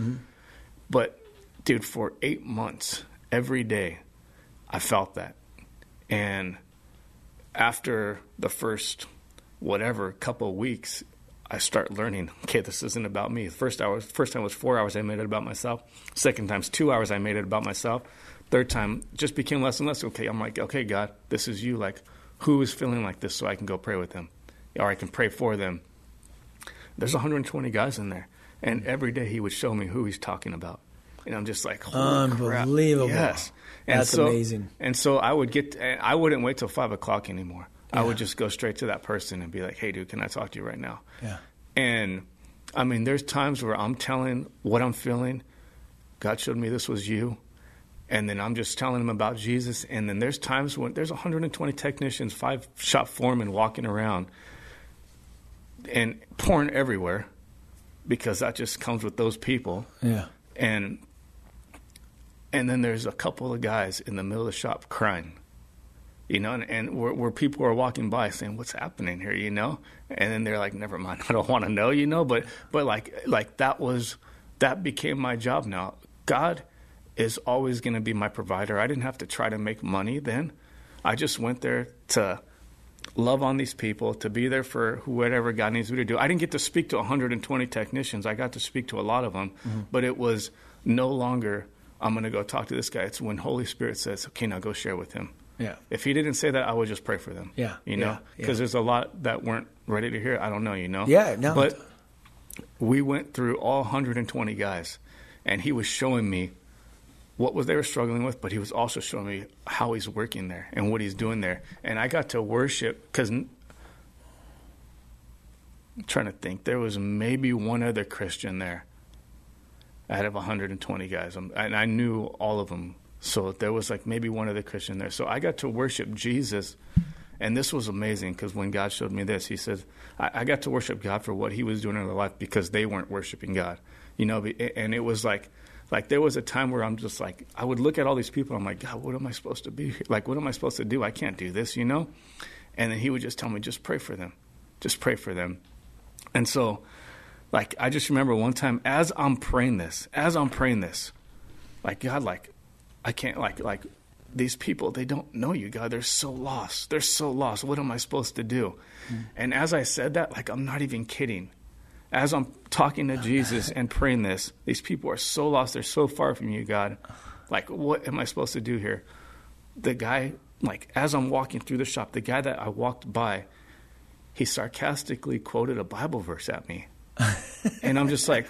But, dude, for eight months, every day, I felt that. And after the first whatever couple of weeks, I start learning. Okay, this isn't about me. The first hour, first time was four hours. I made it about myself. Second time's two hours. I made it about myself. Third time just became less and less. Okay, I'm like, okay, God, this is you. Like, who is feeling like this, so I can go pray with them, or I can pray for them. There's 120 guys in there, and every day He would show me who He's talking about, and I'm just like, holy crap. Unbelievable. Yes, and That's so, amazing. And so I would get, I wouldn't wait till five o'clock anymore. I would just go straight to that person and be like, "Hey, dude, can I talk to you right now?" Yeah. And I mean, there's times where I'm telling what I'm feeling. God showed me this was you. And then I'm just telling him about Jesus. And then there's times when there's 120 technicians, five shop foremen walking around and porn everywhere because that just comes with those people. Yeah. And and then there's a couple of guys in the middle of the shop crying you know, and, and where, where people are walking by saying, "What's happening here?" You know, and then they're like, "Never mind, I don't want to know," you know. But but like like that was that became my job now. God is always going to be my provider. I didn't have to try to make money then. I just went there to love on these people, to be there for whatever God needs me to do. I didn't get to speak to 120 technicians. I got to speak to a lot of them, mm-hmm. but it was no longer I'm going to go talk to this guy. It's when Holy Spirit says, "Okay, now go share with him." Yeah. If he didn't say that, I would just pray for them. Yeah, You know, because yeah. there's a lot that weren't ready to hear. I don't know, you know. Yeah, no. But we went through all 120 guys, and he was showing me what was they were struggling with, but he was also showing me how he's working there and what he's doing there. And I got to worship because I'm trying to think. There was maybe one other Christian there out of 120 guys, Um, and I knew all of them. So there was like maybe one other Christian there. So I got to worship Jesus, and this was amazing because when God showed me this, He said, I, "I got to worship God for what He was doing in their life because they weren't worshiping God." You know, and it was like, like there was a time where I'm just like, I would look at all these people, I'm like, God, what am I supposed to be? Like, what am I supposed to do? I can't do this, you know. And then He would just tell me, just pray for them, just pray for them. And so, like, I just remember one time as I'm praying this, as I'm praying this, like, God, like, I can't, like, like, these people, they don't know you, God. They're so lost. They're so lost. What am I supposed to do? Hmm. And as I said that, like, I'm not even kidding. As I'm talking to Jesus and praying this, these people are so lost. They're so far from you, God. Like, what am I supposed to do here? The guy, like, as I'm walking through the shop, the guy that I walked by, he sarcastically quoted a Bible verse at me. and I'm just like,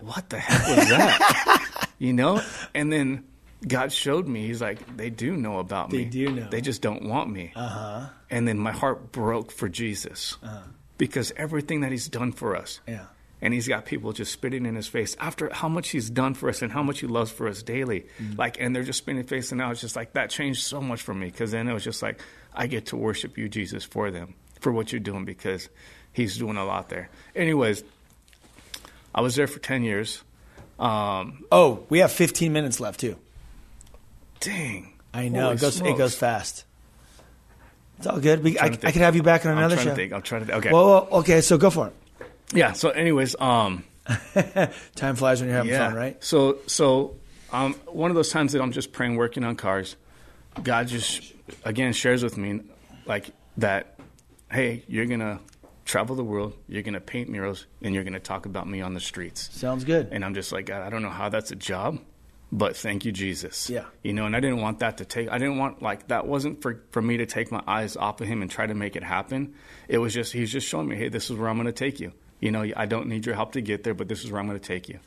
what the heck was that? you know? And then God showed me. He's like, they do know about They me. do know. They just don't want me. Uh huh. And then my heart broke for Jesus because everything that He's done for us. Yeah. And he's got people just spitting in his face after how much he's done for us and how much he loves for us daily. Like, and they're just spitting in face. And now it's just like that changed so much for me because then it was just like, I get to worship you, Jesus, for them, for what you're doing because he's doing a lot there. Anyways, I was there for 10 years. Um, Oh, we have 15 minutes left too. dang. I know Holy it goes. It goes fast. It's all good. We, I, I could have you back on I'm another trying show. think. I'm trying to think. Okay. Well, well, okay. So go for it. yeah. So, anyways, um, Time flies when you're having yeah. fun, right? So, so um, one of those times that I'm just praying, working on cars, God just again shares with me like that. Hey, you're gonna travel the world. You're gonna paint murals, and you're gonna talk about me on the streets. Sounds good. And I'm just like, God, I don't know how that's a job, but thank you, Jesus. Yeah. You know, and I didn't want that to take, I didn't want, like, that wasn't for, for me to take my eyes off of him and try to make it happen. It was just, he's just showing me, hey, this is where I'm going to take you. You know, I don't need your help to get there, but this is where I'm going to take you.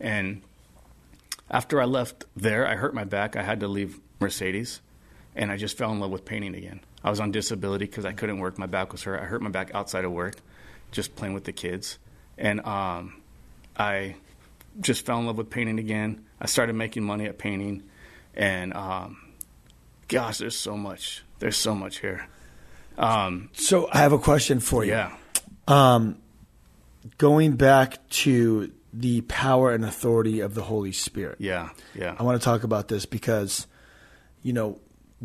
And after I left there, I hurt my back. I had to leave Mercedes, and I just fell in love with painting again. I was on disability because I couldn't work. My back was hurt. I hurt my back outside of work, just playing with the kids. And um, I just fell in love with painting again. I started making money at painting, and um, gosh, there's so much. There's so much here. Um, So I have a question for you. yeah, Um, going back to the power and authority of the Holy Spirit. yeah, yeah, I want to talk about this because, you know,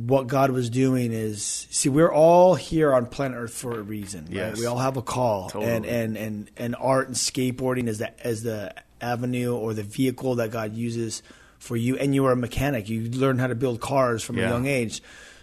what God was doing is see we're all here on planet Earth for a reason. Right? Yes. We all have a call, Totally. and and and and art and skateboarding is that as the avenue or the vehicle that God uses for you. And you are a mechanic. You learn how to build cars from a young age.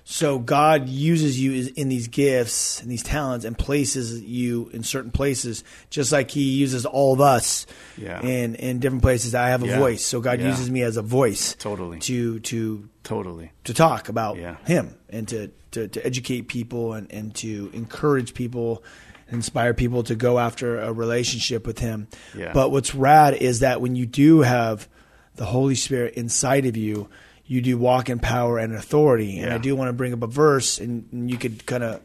So God uses you in these gifts and these talents and places you in certain places, just like He uses all of us Yeah. in in different places. I have a Yeah. voice, so God Yeah. uses me as a voice Totally. to to totally. to talk about Yeah. him and to, to, to educate people and, and to encourage people inspire people to go after a relationship with him Yeah. but what's rad is that when you do have the holy spirit inside of you you do walk in power and authority and i do want to bring up a verse and, and you could kind of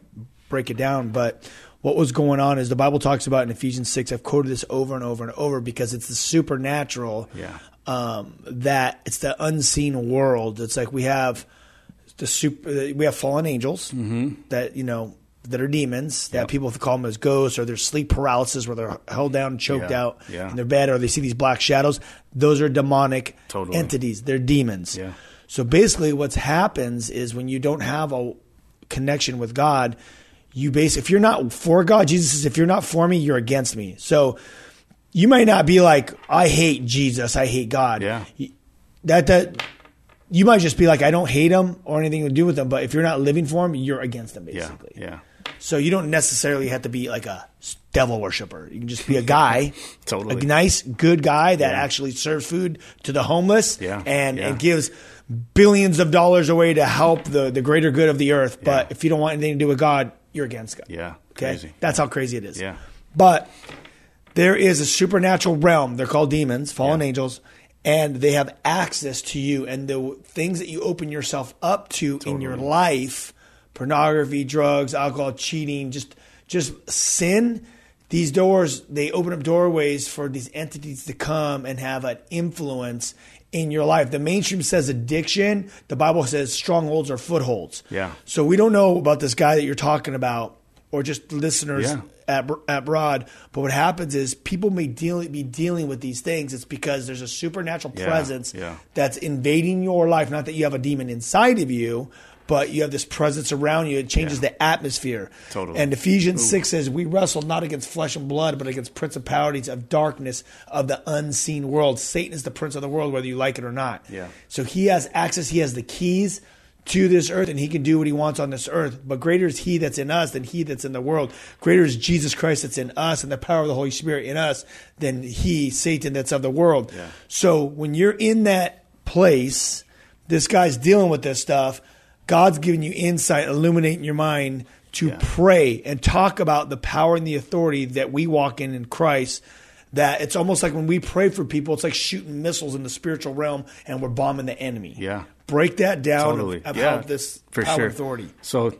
break it down but what was going on is the bible talks about in ephesians 6 i've quoted this over and over and over because it's the supernatural Yeah. um, that it's the unseen world. It's like we have the super, we have fallen angels that you know that are demons that. Yep. people call them as ghosts or there's sleep paralysis where they're held down, and choked Yeah. out Yeah. in their bed, or they see these black shadows. Those are demonic Totally. entities. They're demons. Yeah. So basically, what happens is when you don't have a connection with God, you base if you're not for God, Jesus says, if you're not for me, you're against me. So you might not be like, I hate Jesus, I hate God. Yeah. That that you might just be like, I don't hate him or anything to do with him, but if you're not living for him, you're against him Yeah. basically. Yeah. So you don't necessarily have to be like a devil worshiper. You can just be a guy, Totally. a nice, good guy that Yeah. actually serves food to the homeless Yeah. and, Yeah. and gives billions of dollars away to help the, the greater good of the earth. But if you don't want anything to do with God, you're against God. Yeah. Okay. Crazy. That's how crazy it is. Yeah. But there is a supernatural realm. They're called demons, fallen angels, and they have access to you. And the things that you open yourself up to in your life, pornography, drugs, alcohol, cheating, just just sin, these doors, they open up doorways for these entities to come and have an influence in your life. The mainstream says addiction, the Bible says strongholds or footholds. Yeah. So we don't know about this guy that you're talking about or just listeners Yeah. at, at Broad. But what happens is people may deal, be dealing with these things. It's because there's a supernatural Yeah, presence yeah. that's invading your life. Not that you have a demon inside of you, but you have this presence around you. It changes Yeah. the atmosphere. Totally. And Ephesians 6 says, We wrestle not against flesh and blood, but against principalities of darkness of the unseen world. Satan is the prince of the world, whether you like it or not. Yeah. So he has access, he has the keys to this earth and he can do what he wants on this earth. But greater is he that's in us than he that's in the world. Greater is Jesus Christ that's in us and the power of the Holy Spirit in us than he, Satan, that's of the world. Yeah. So when you're in that place, this guy's dealing with this stuff. God's giving you insight, illuminating your mind to Yeah. pray and talk about the power and the authority that we walk in in Christ that it's almost like when we pray for people, it's like shooting missiles in the spiritual realm and we're bombing the enemy. Yeah. Break that down totally. of, yeah, this for power sure. authority. So,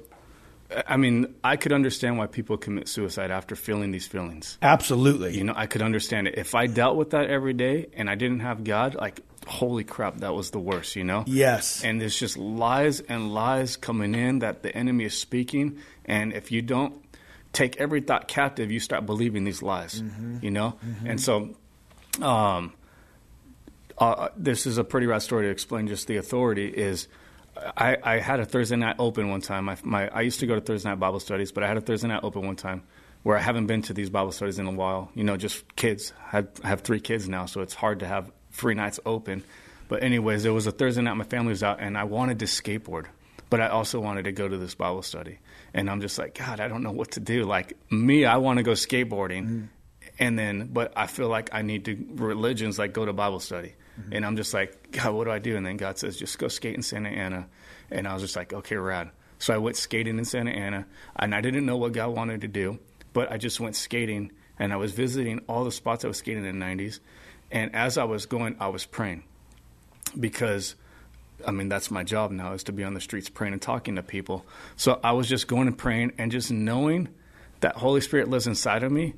I mean, I could understand why people commit suicide after feeling these feelings. Absolutely. You know, I could understand it. If I dealt with that every day and I didn't have God, like, holy crap, that was the worst, you know? Yes. And there's just lies and lies coming in that the enemy is speaking. And if you don't take every thought captive, you start believing these lies, you know? And so, um, uh, this is a pretty rad story to explain just the authority is I, I had a Thursday night open one time. My, my, I used to go to Thursday night Bible studies, but I had a Thursday night open one time where I haven't been to these Bible studies in a while. You know, just kids. I have, I have three kids now, so it's hard to have free nights open. But anyways, it was a Thursday night my family was out, and I wanted to skateboard, but I also wanted to go to this Bible study. And I'm just like, God, I don't know what to do. Like me, I want to go skateboarding, mm-hmm. and then, but I feel like I need to religions like go to Bible study. Mm-hmm. And I'm just like, God, what do I do? And then God says, just go skate in Santa Ana. And I was just like, okay, rad. So I went skating in Santa Ana, and I didn't know what God wanted to do, but I just went skating, and I was visiting all the spots I was skating in the 90s. And as I was going, I was praying because I mean, that's my job now is to be on the streets praying and talking to people. So I was just going and praying and just knowing that Holy Spirit lives inside of me.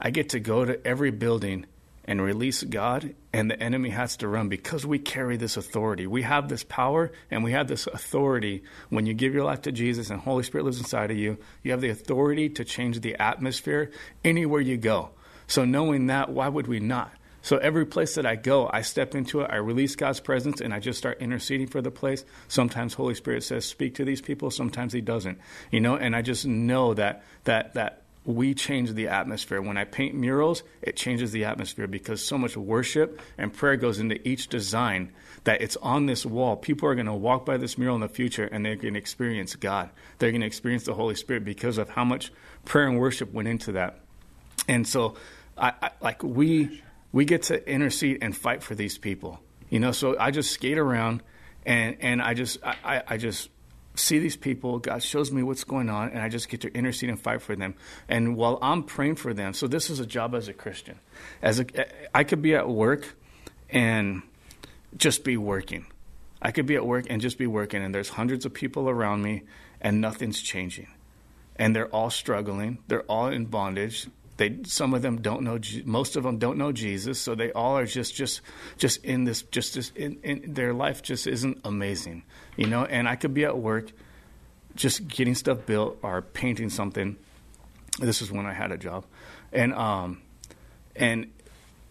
I get to go to every building and release God, and the enemy has to run because we carry this authority. We have this power and we have this authority. When you give your life to Jesus and Holy Spirit lives inside of you, you have the authority to change the atmosphere anywhere you go. So knowing that, why would we not? So every place that I go, I step into it, I release God's presence, and I just start interceding for the place. Sometimes Holy Spirit says, "Speak to these people." Sometimes He doesn't, you know. And I just know that that that we change the atmosphere. When I paint murals, it changes the atmosphere because so much worship and prayer goes into each design that it's on this wall. People are going to walk by this mural in the future and they're going to experience God. They're going to experience the Holy Spirit because of how much prayer and worship went into that. And so, I, I like we we get to intercede and fight for these people. You know, so I just skate around and and I just I, I just see these people. God shows me what's going on, and I just get to intercede and fight for them. And while I'm praying for them, so this is a job as a Christian. As a, I could be at work and just be working. I could be at work and just be working, and there's hundreds of people around me, and nothing's changing. And they're all struggling. They're all in bondage. They, some of them don't know. Most of them don't know Jesus, so they all are just, just, just in this, just, just in, in their life just isn't amazing, you know. And I could be at work, just getting stuff built or painting something. This is when I had a job, and um, and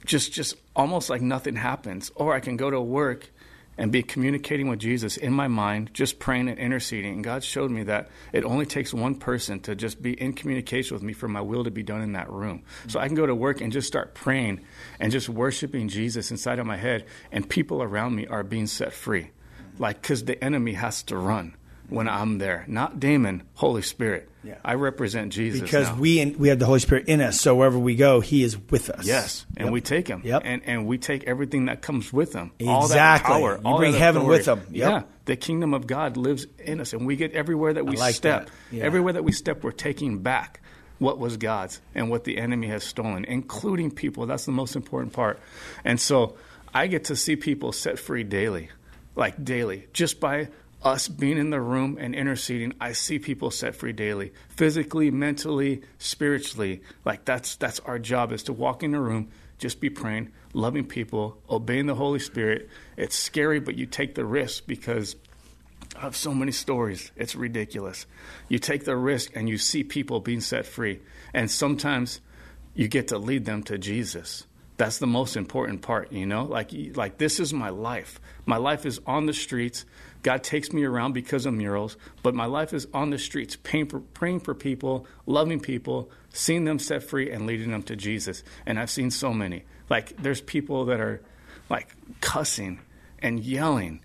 just, just almost like nothing happens. Or I can go to work and be communicating with Jesus in my mind, just praying and interceding. And God showed me that it only takes one person to just be in communication with me for my will to be done in that room. So I can go to work and just start praying and just worshiping Jesus inside of my head, and people around me are being set free. Like, because the enemy has to run when I'm there. Not Damin, Holy Spirit. Yeah. I represent Jesus. Because now. we in, we have the Holy Spirit in us, so wherever we go, He is with us. Yes, and Yep. we take him. Yep. And and we take everything that comes with him. All that Exactly. power. You all bring that heaven with him. Yep. Yeah. The kingdom of God lives in us, and we get everywhere that we like step. that. Yeah. Everywhere that we step, we're taking back what was God's and what the enemy has stolen, including people. That's the most important part. And so I get to see people set free daily, like daily, just by us being in the room and interceding. I see people set free daily, physically, mentally, spiritually. Like that's that's our job is to walk in the room, just be praying, loving people, obeying the Holy Spirit. It's scary, but you take the risk because I have so many stories. It's ridiculous. You take the risk and you see people being set free. And sometimes you get to lead them to Jesus. That's the most important part, you know? Like like this is my life. My life is on the streets. God takes me around because of murals, but my life is on the streets, praying for, praying for people, loving people, seeing them set free and leading them to Jesus. And I've seen so many. Like there's people that are like cussing and yelling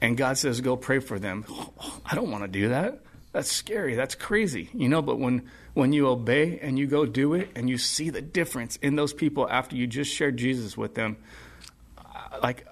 and God says, go pray for them. I don't want to do that. That's scary. That's crazy. You know, but when, when you obey and you go do it and you see the difference in those people after you just shared Jesus with them, like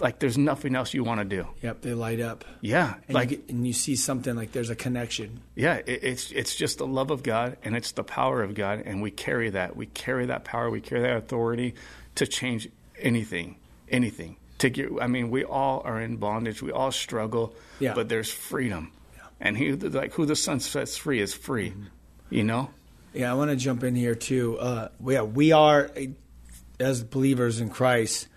like there's nothing else you want to do. Yep, they light up. Yeah, And like you get, and you see something like there's a connection. yeah, it, it's it's just the love of God and it's the power of God, and we carry that. We carry that power. We carry that authority to change anything, anything. To get, I mean, we all are in bondage. We all struggle. Yeah. But there's freedom, yeah. and he like who the sun sets free is free. Mm-hmm. You know. Yeah, I want to jump in here too. Uh, yeah, we are as believers in Christ.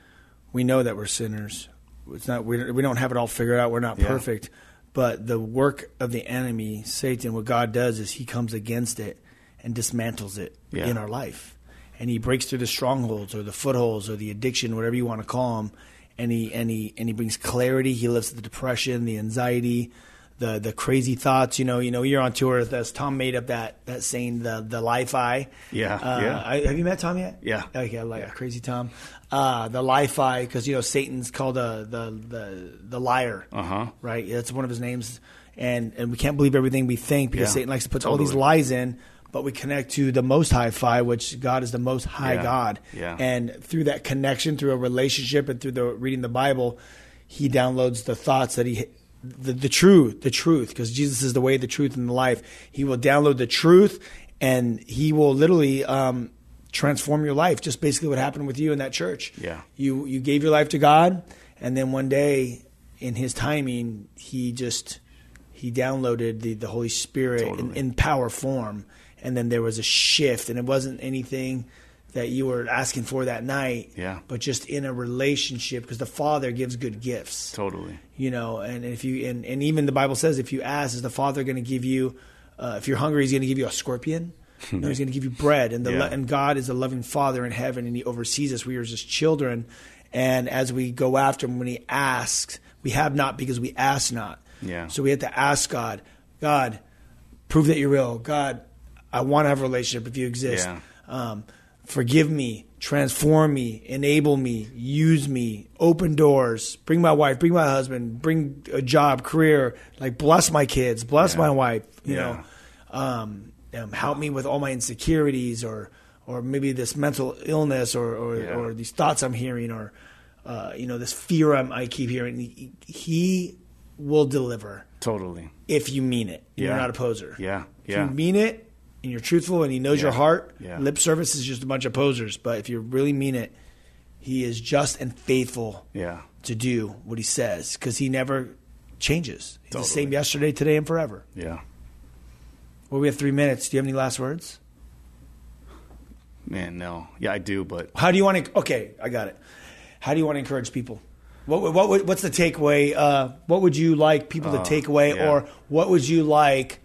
We know that we're sinners. It's not we, we don't have it all figured out. We're not Yeah. perfect, but the work of the enemy, Satan, what God does is He comes against it and dismantles it Yeah. in our life, and He breaks through the strongholds or the footholds or the addiction, whatever you want to call them, and he and he and he brings clarity. He lifts the depression, the anxiety, the the crazy thoughts. You know, you know, you're on tour. As Tom made up that that saying, the the life eye. Yeah, Uh, yeah. I, have you met Tom yet? Yeah. Okay, like crazy Tom. Uh, the life eye, because you know Satan's called uh, the the the liar. Uh-huh. Right. That's one of his names, and and we can't believe everything we think because Yeah, Satan likes to put all these lies in. But we connect to the Most High Phi, which God is the Most High Yeah, God. yeah. And through that connection, through a relationship, and through the reading the Bible, He downloads the thoughts that He, the, the truth, the truth, because Jesus is the way, the truth, and the life. He will download the truth, and He will literally um, transform your life. Just basically what happened with you in that church. Yeah. You you gave your life to God, and then one day, in His timing, He just He downloaded the the Holy Spirit in, in power form, and then there was a shift, and it wasn't anything that you were asking for that night, Yeah. but just in a relationship because the Father gives good gifts Totally. you know and if you and, and even the bible says if you ask is the father going to give you uh, if you're hungry he's going to give you a scorpion no he's going to give you bread and the Yeah. and god is a loving father in heaven and he oversees us we are just children and as we go after him when he asks we have not because we ask not Yeah. so we have to ask god god prove that you're real god i want to have a relationship if you exist Yeah. um, forgive me, transform me, enable me, use me, open doors, bring my wife, bring my husband, bring a job, career, like bless my kids, bless Yeah. my wife, you Yeah. know, um, um, help me with all my insecurities or or maybe this mental illness or or, Yeah. or these thoughts I'm hearing or uh, you know this fear I'm, I keep hearing. He, he will deliver Totally. if you mean it. You're not a poser. Yeah. If Yeah. you mean it and you're truthful and he knows your heart, Yeah. lip service is just a bunch of posers. But if you really mean it, he is just and faithful Yeah. to do what he says because he never changes. He's the same yesterday, today, and forever. Yeah. Well, we have three minutes. Do you have any last words? Man, no. Yeah, I do, but How do you want to? Okay, I got it. How do you want to encourage people? What, what, what what's the takeaway? Uh, what would you like people to Uh, take away, yeah. or what would you like?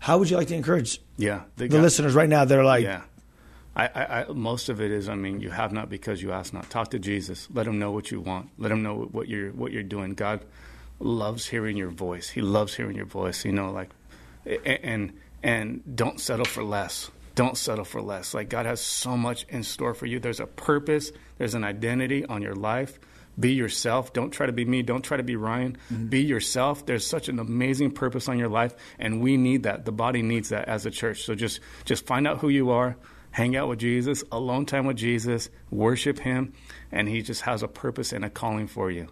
How would you like to encourage yeah, the got- listeners right now? They're like, Yeah. I, I, I, most of it is, I mean, you have not because you ask not. Talk to Jesus. Let him know what you want. Let him know what you're what you're doing. God loves hearing your voice. He loves hearing your voice. You know, like, and and don't settle for less. Don't settle for less. Like God has so much in store for you. There's a purpose. There's an identity on your life. Be yourself. Don't try to be me. Don't try to be Ryan. Mm-hmm. Be yourself. There's such an amazing purpose on your life, and we need that. The body needs that as a church. So just just find out who you are. Hang out with Jesus. Alone time with Jesus. Worship Him, and He just has a purpose and a calling for you.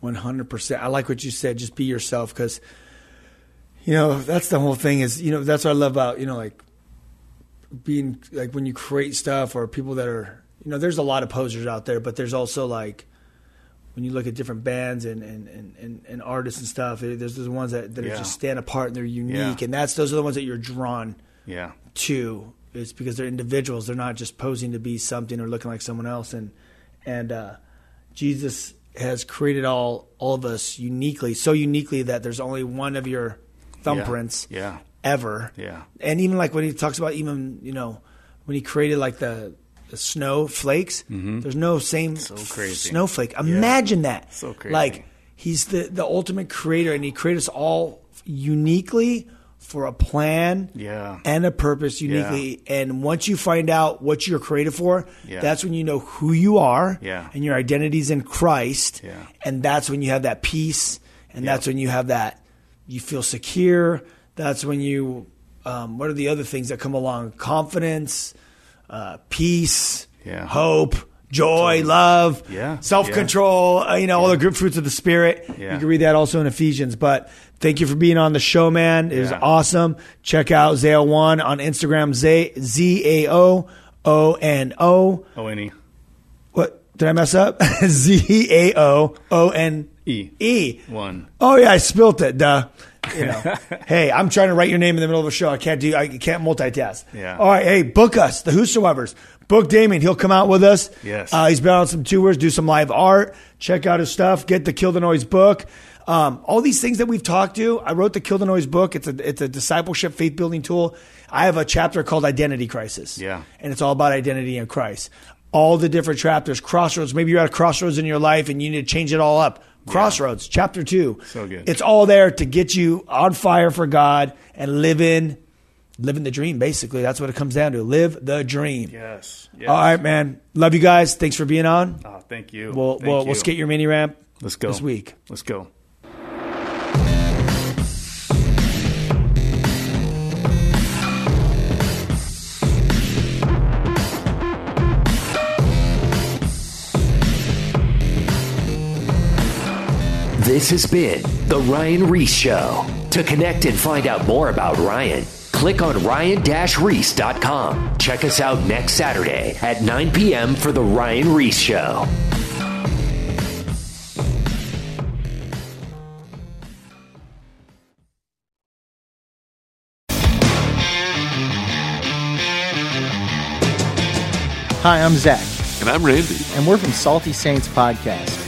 One hundred percent. I like what you said. Just be yourself, because you know that's the whole thing. Is you know that's what I love about you know like being like when you create stuff or people that are you know there's a lot of posers out there, but there's also like when you look at different bands and and, and, and, and artists and stuff. eh, There's the ones that, that Yeah. just stand apart and they're unique, Yeah. and that's those are the ones that you're drawn Yeah. to. It's because they're individuals. They're not just posing to be something or looking like someone else. And and uh, Jesus has created all all of us uniquely, so uniquely that there's only one of your thumbprints Yeah. ever. Yeah. And even like when he talks about even you know when he created like the, the snowflakes, there's no same Mm-hmm. So snowflake. Imagine that. So crazy. Like he's the the ultimate creator, and he created us all uniquely for a plan Yeah. and a purpose uniquely. And once you find out what you're created for, Yeah. that's when you know who you are Yeah. and your identity's in Christ. Yeah. And that's when you have that peace. And Yeah. that's when you have that, you feel secure. That's when you, um, what are the other things that come along? Confidence, uh, peace, Yeah. hope. joy, love, Yeah, self control. Uh, you know, all the good fruits of the spirit. Yeah. You can read that also in Ephesians. But thank you for being on the show, man. It was Yeah. awesome. Check out Zao One on Instagram. Z Z A O O N O. O N E. What did I mess up? Z A O O N E. E. One. Oh yeah, I spilt it. Duh. You know. hey, I'm trying to write your name in the middle of a show. I can't do. I can't multitask. Yeah. All right. Hey, book us, the Whosoevers. Book Damien. He'll come out with us. Yes. Uh, he's been on some tours, do some live art. Check out his stuff. Get the Kill the Noise book. Um, all these things that we've talked to. I wrote the Kill the Noise book. It's a it's a discipleship faith building tool. I have a chapter called Identity Crisis. Yeah. And it's all about identity in Christ. All the different chapters, crossroads. Maybe you're at a crossroads in your life and you need to change it all up. Crossroads, chapter two. So good. It's all there to get you on fire for God and living, living the dream. Basically, that's what it comes down to. Live the dream. Yes. yes. All right, man. Love you guys. Thanks for being on. Oh, thank you. We'll Thank we'll, you. we'll skate your mini ramp. Let's go this week. Let's go. This has been The Ryan Ries Show. To connect and find out more about Ryan, click on ryan-ries.com. Check us out next Saturday at 9 p.m. for The Ryan Ries Show. Hi, I'm Zach, And I'm Randy. and we're from Salty Saints Podcast.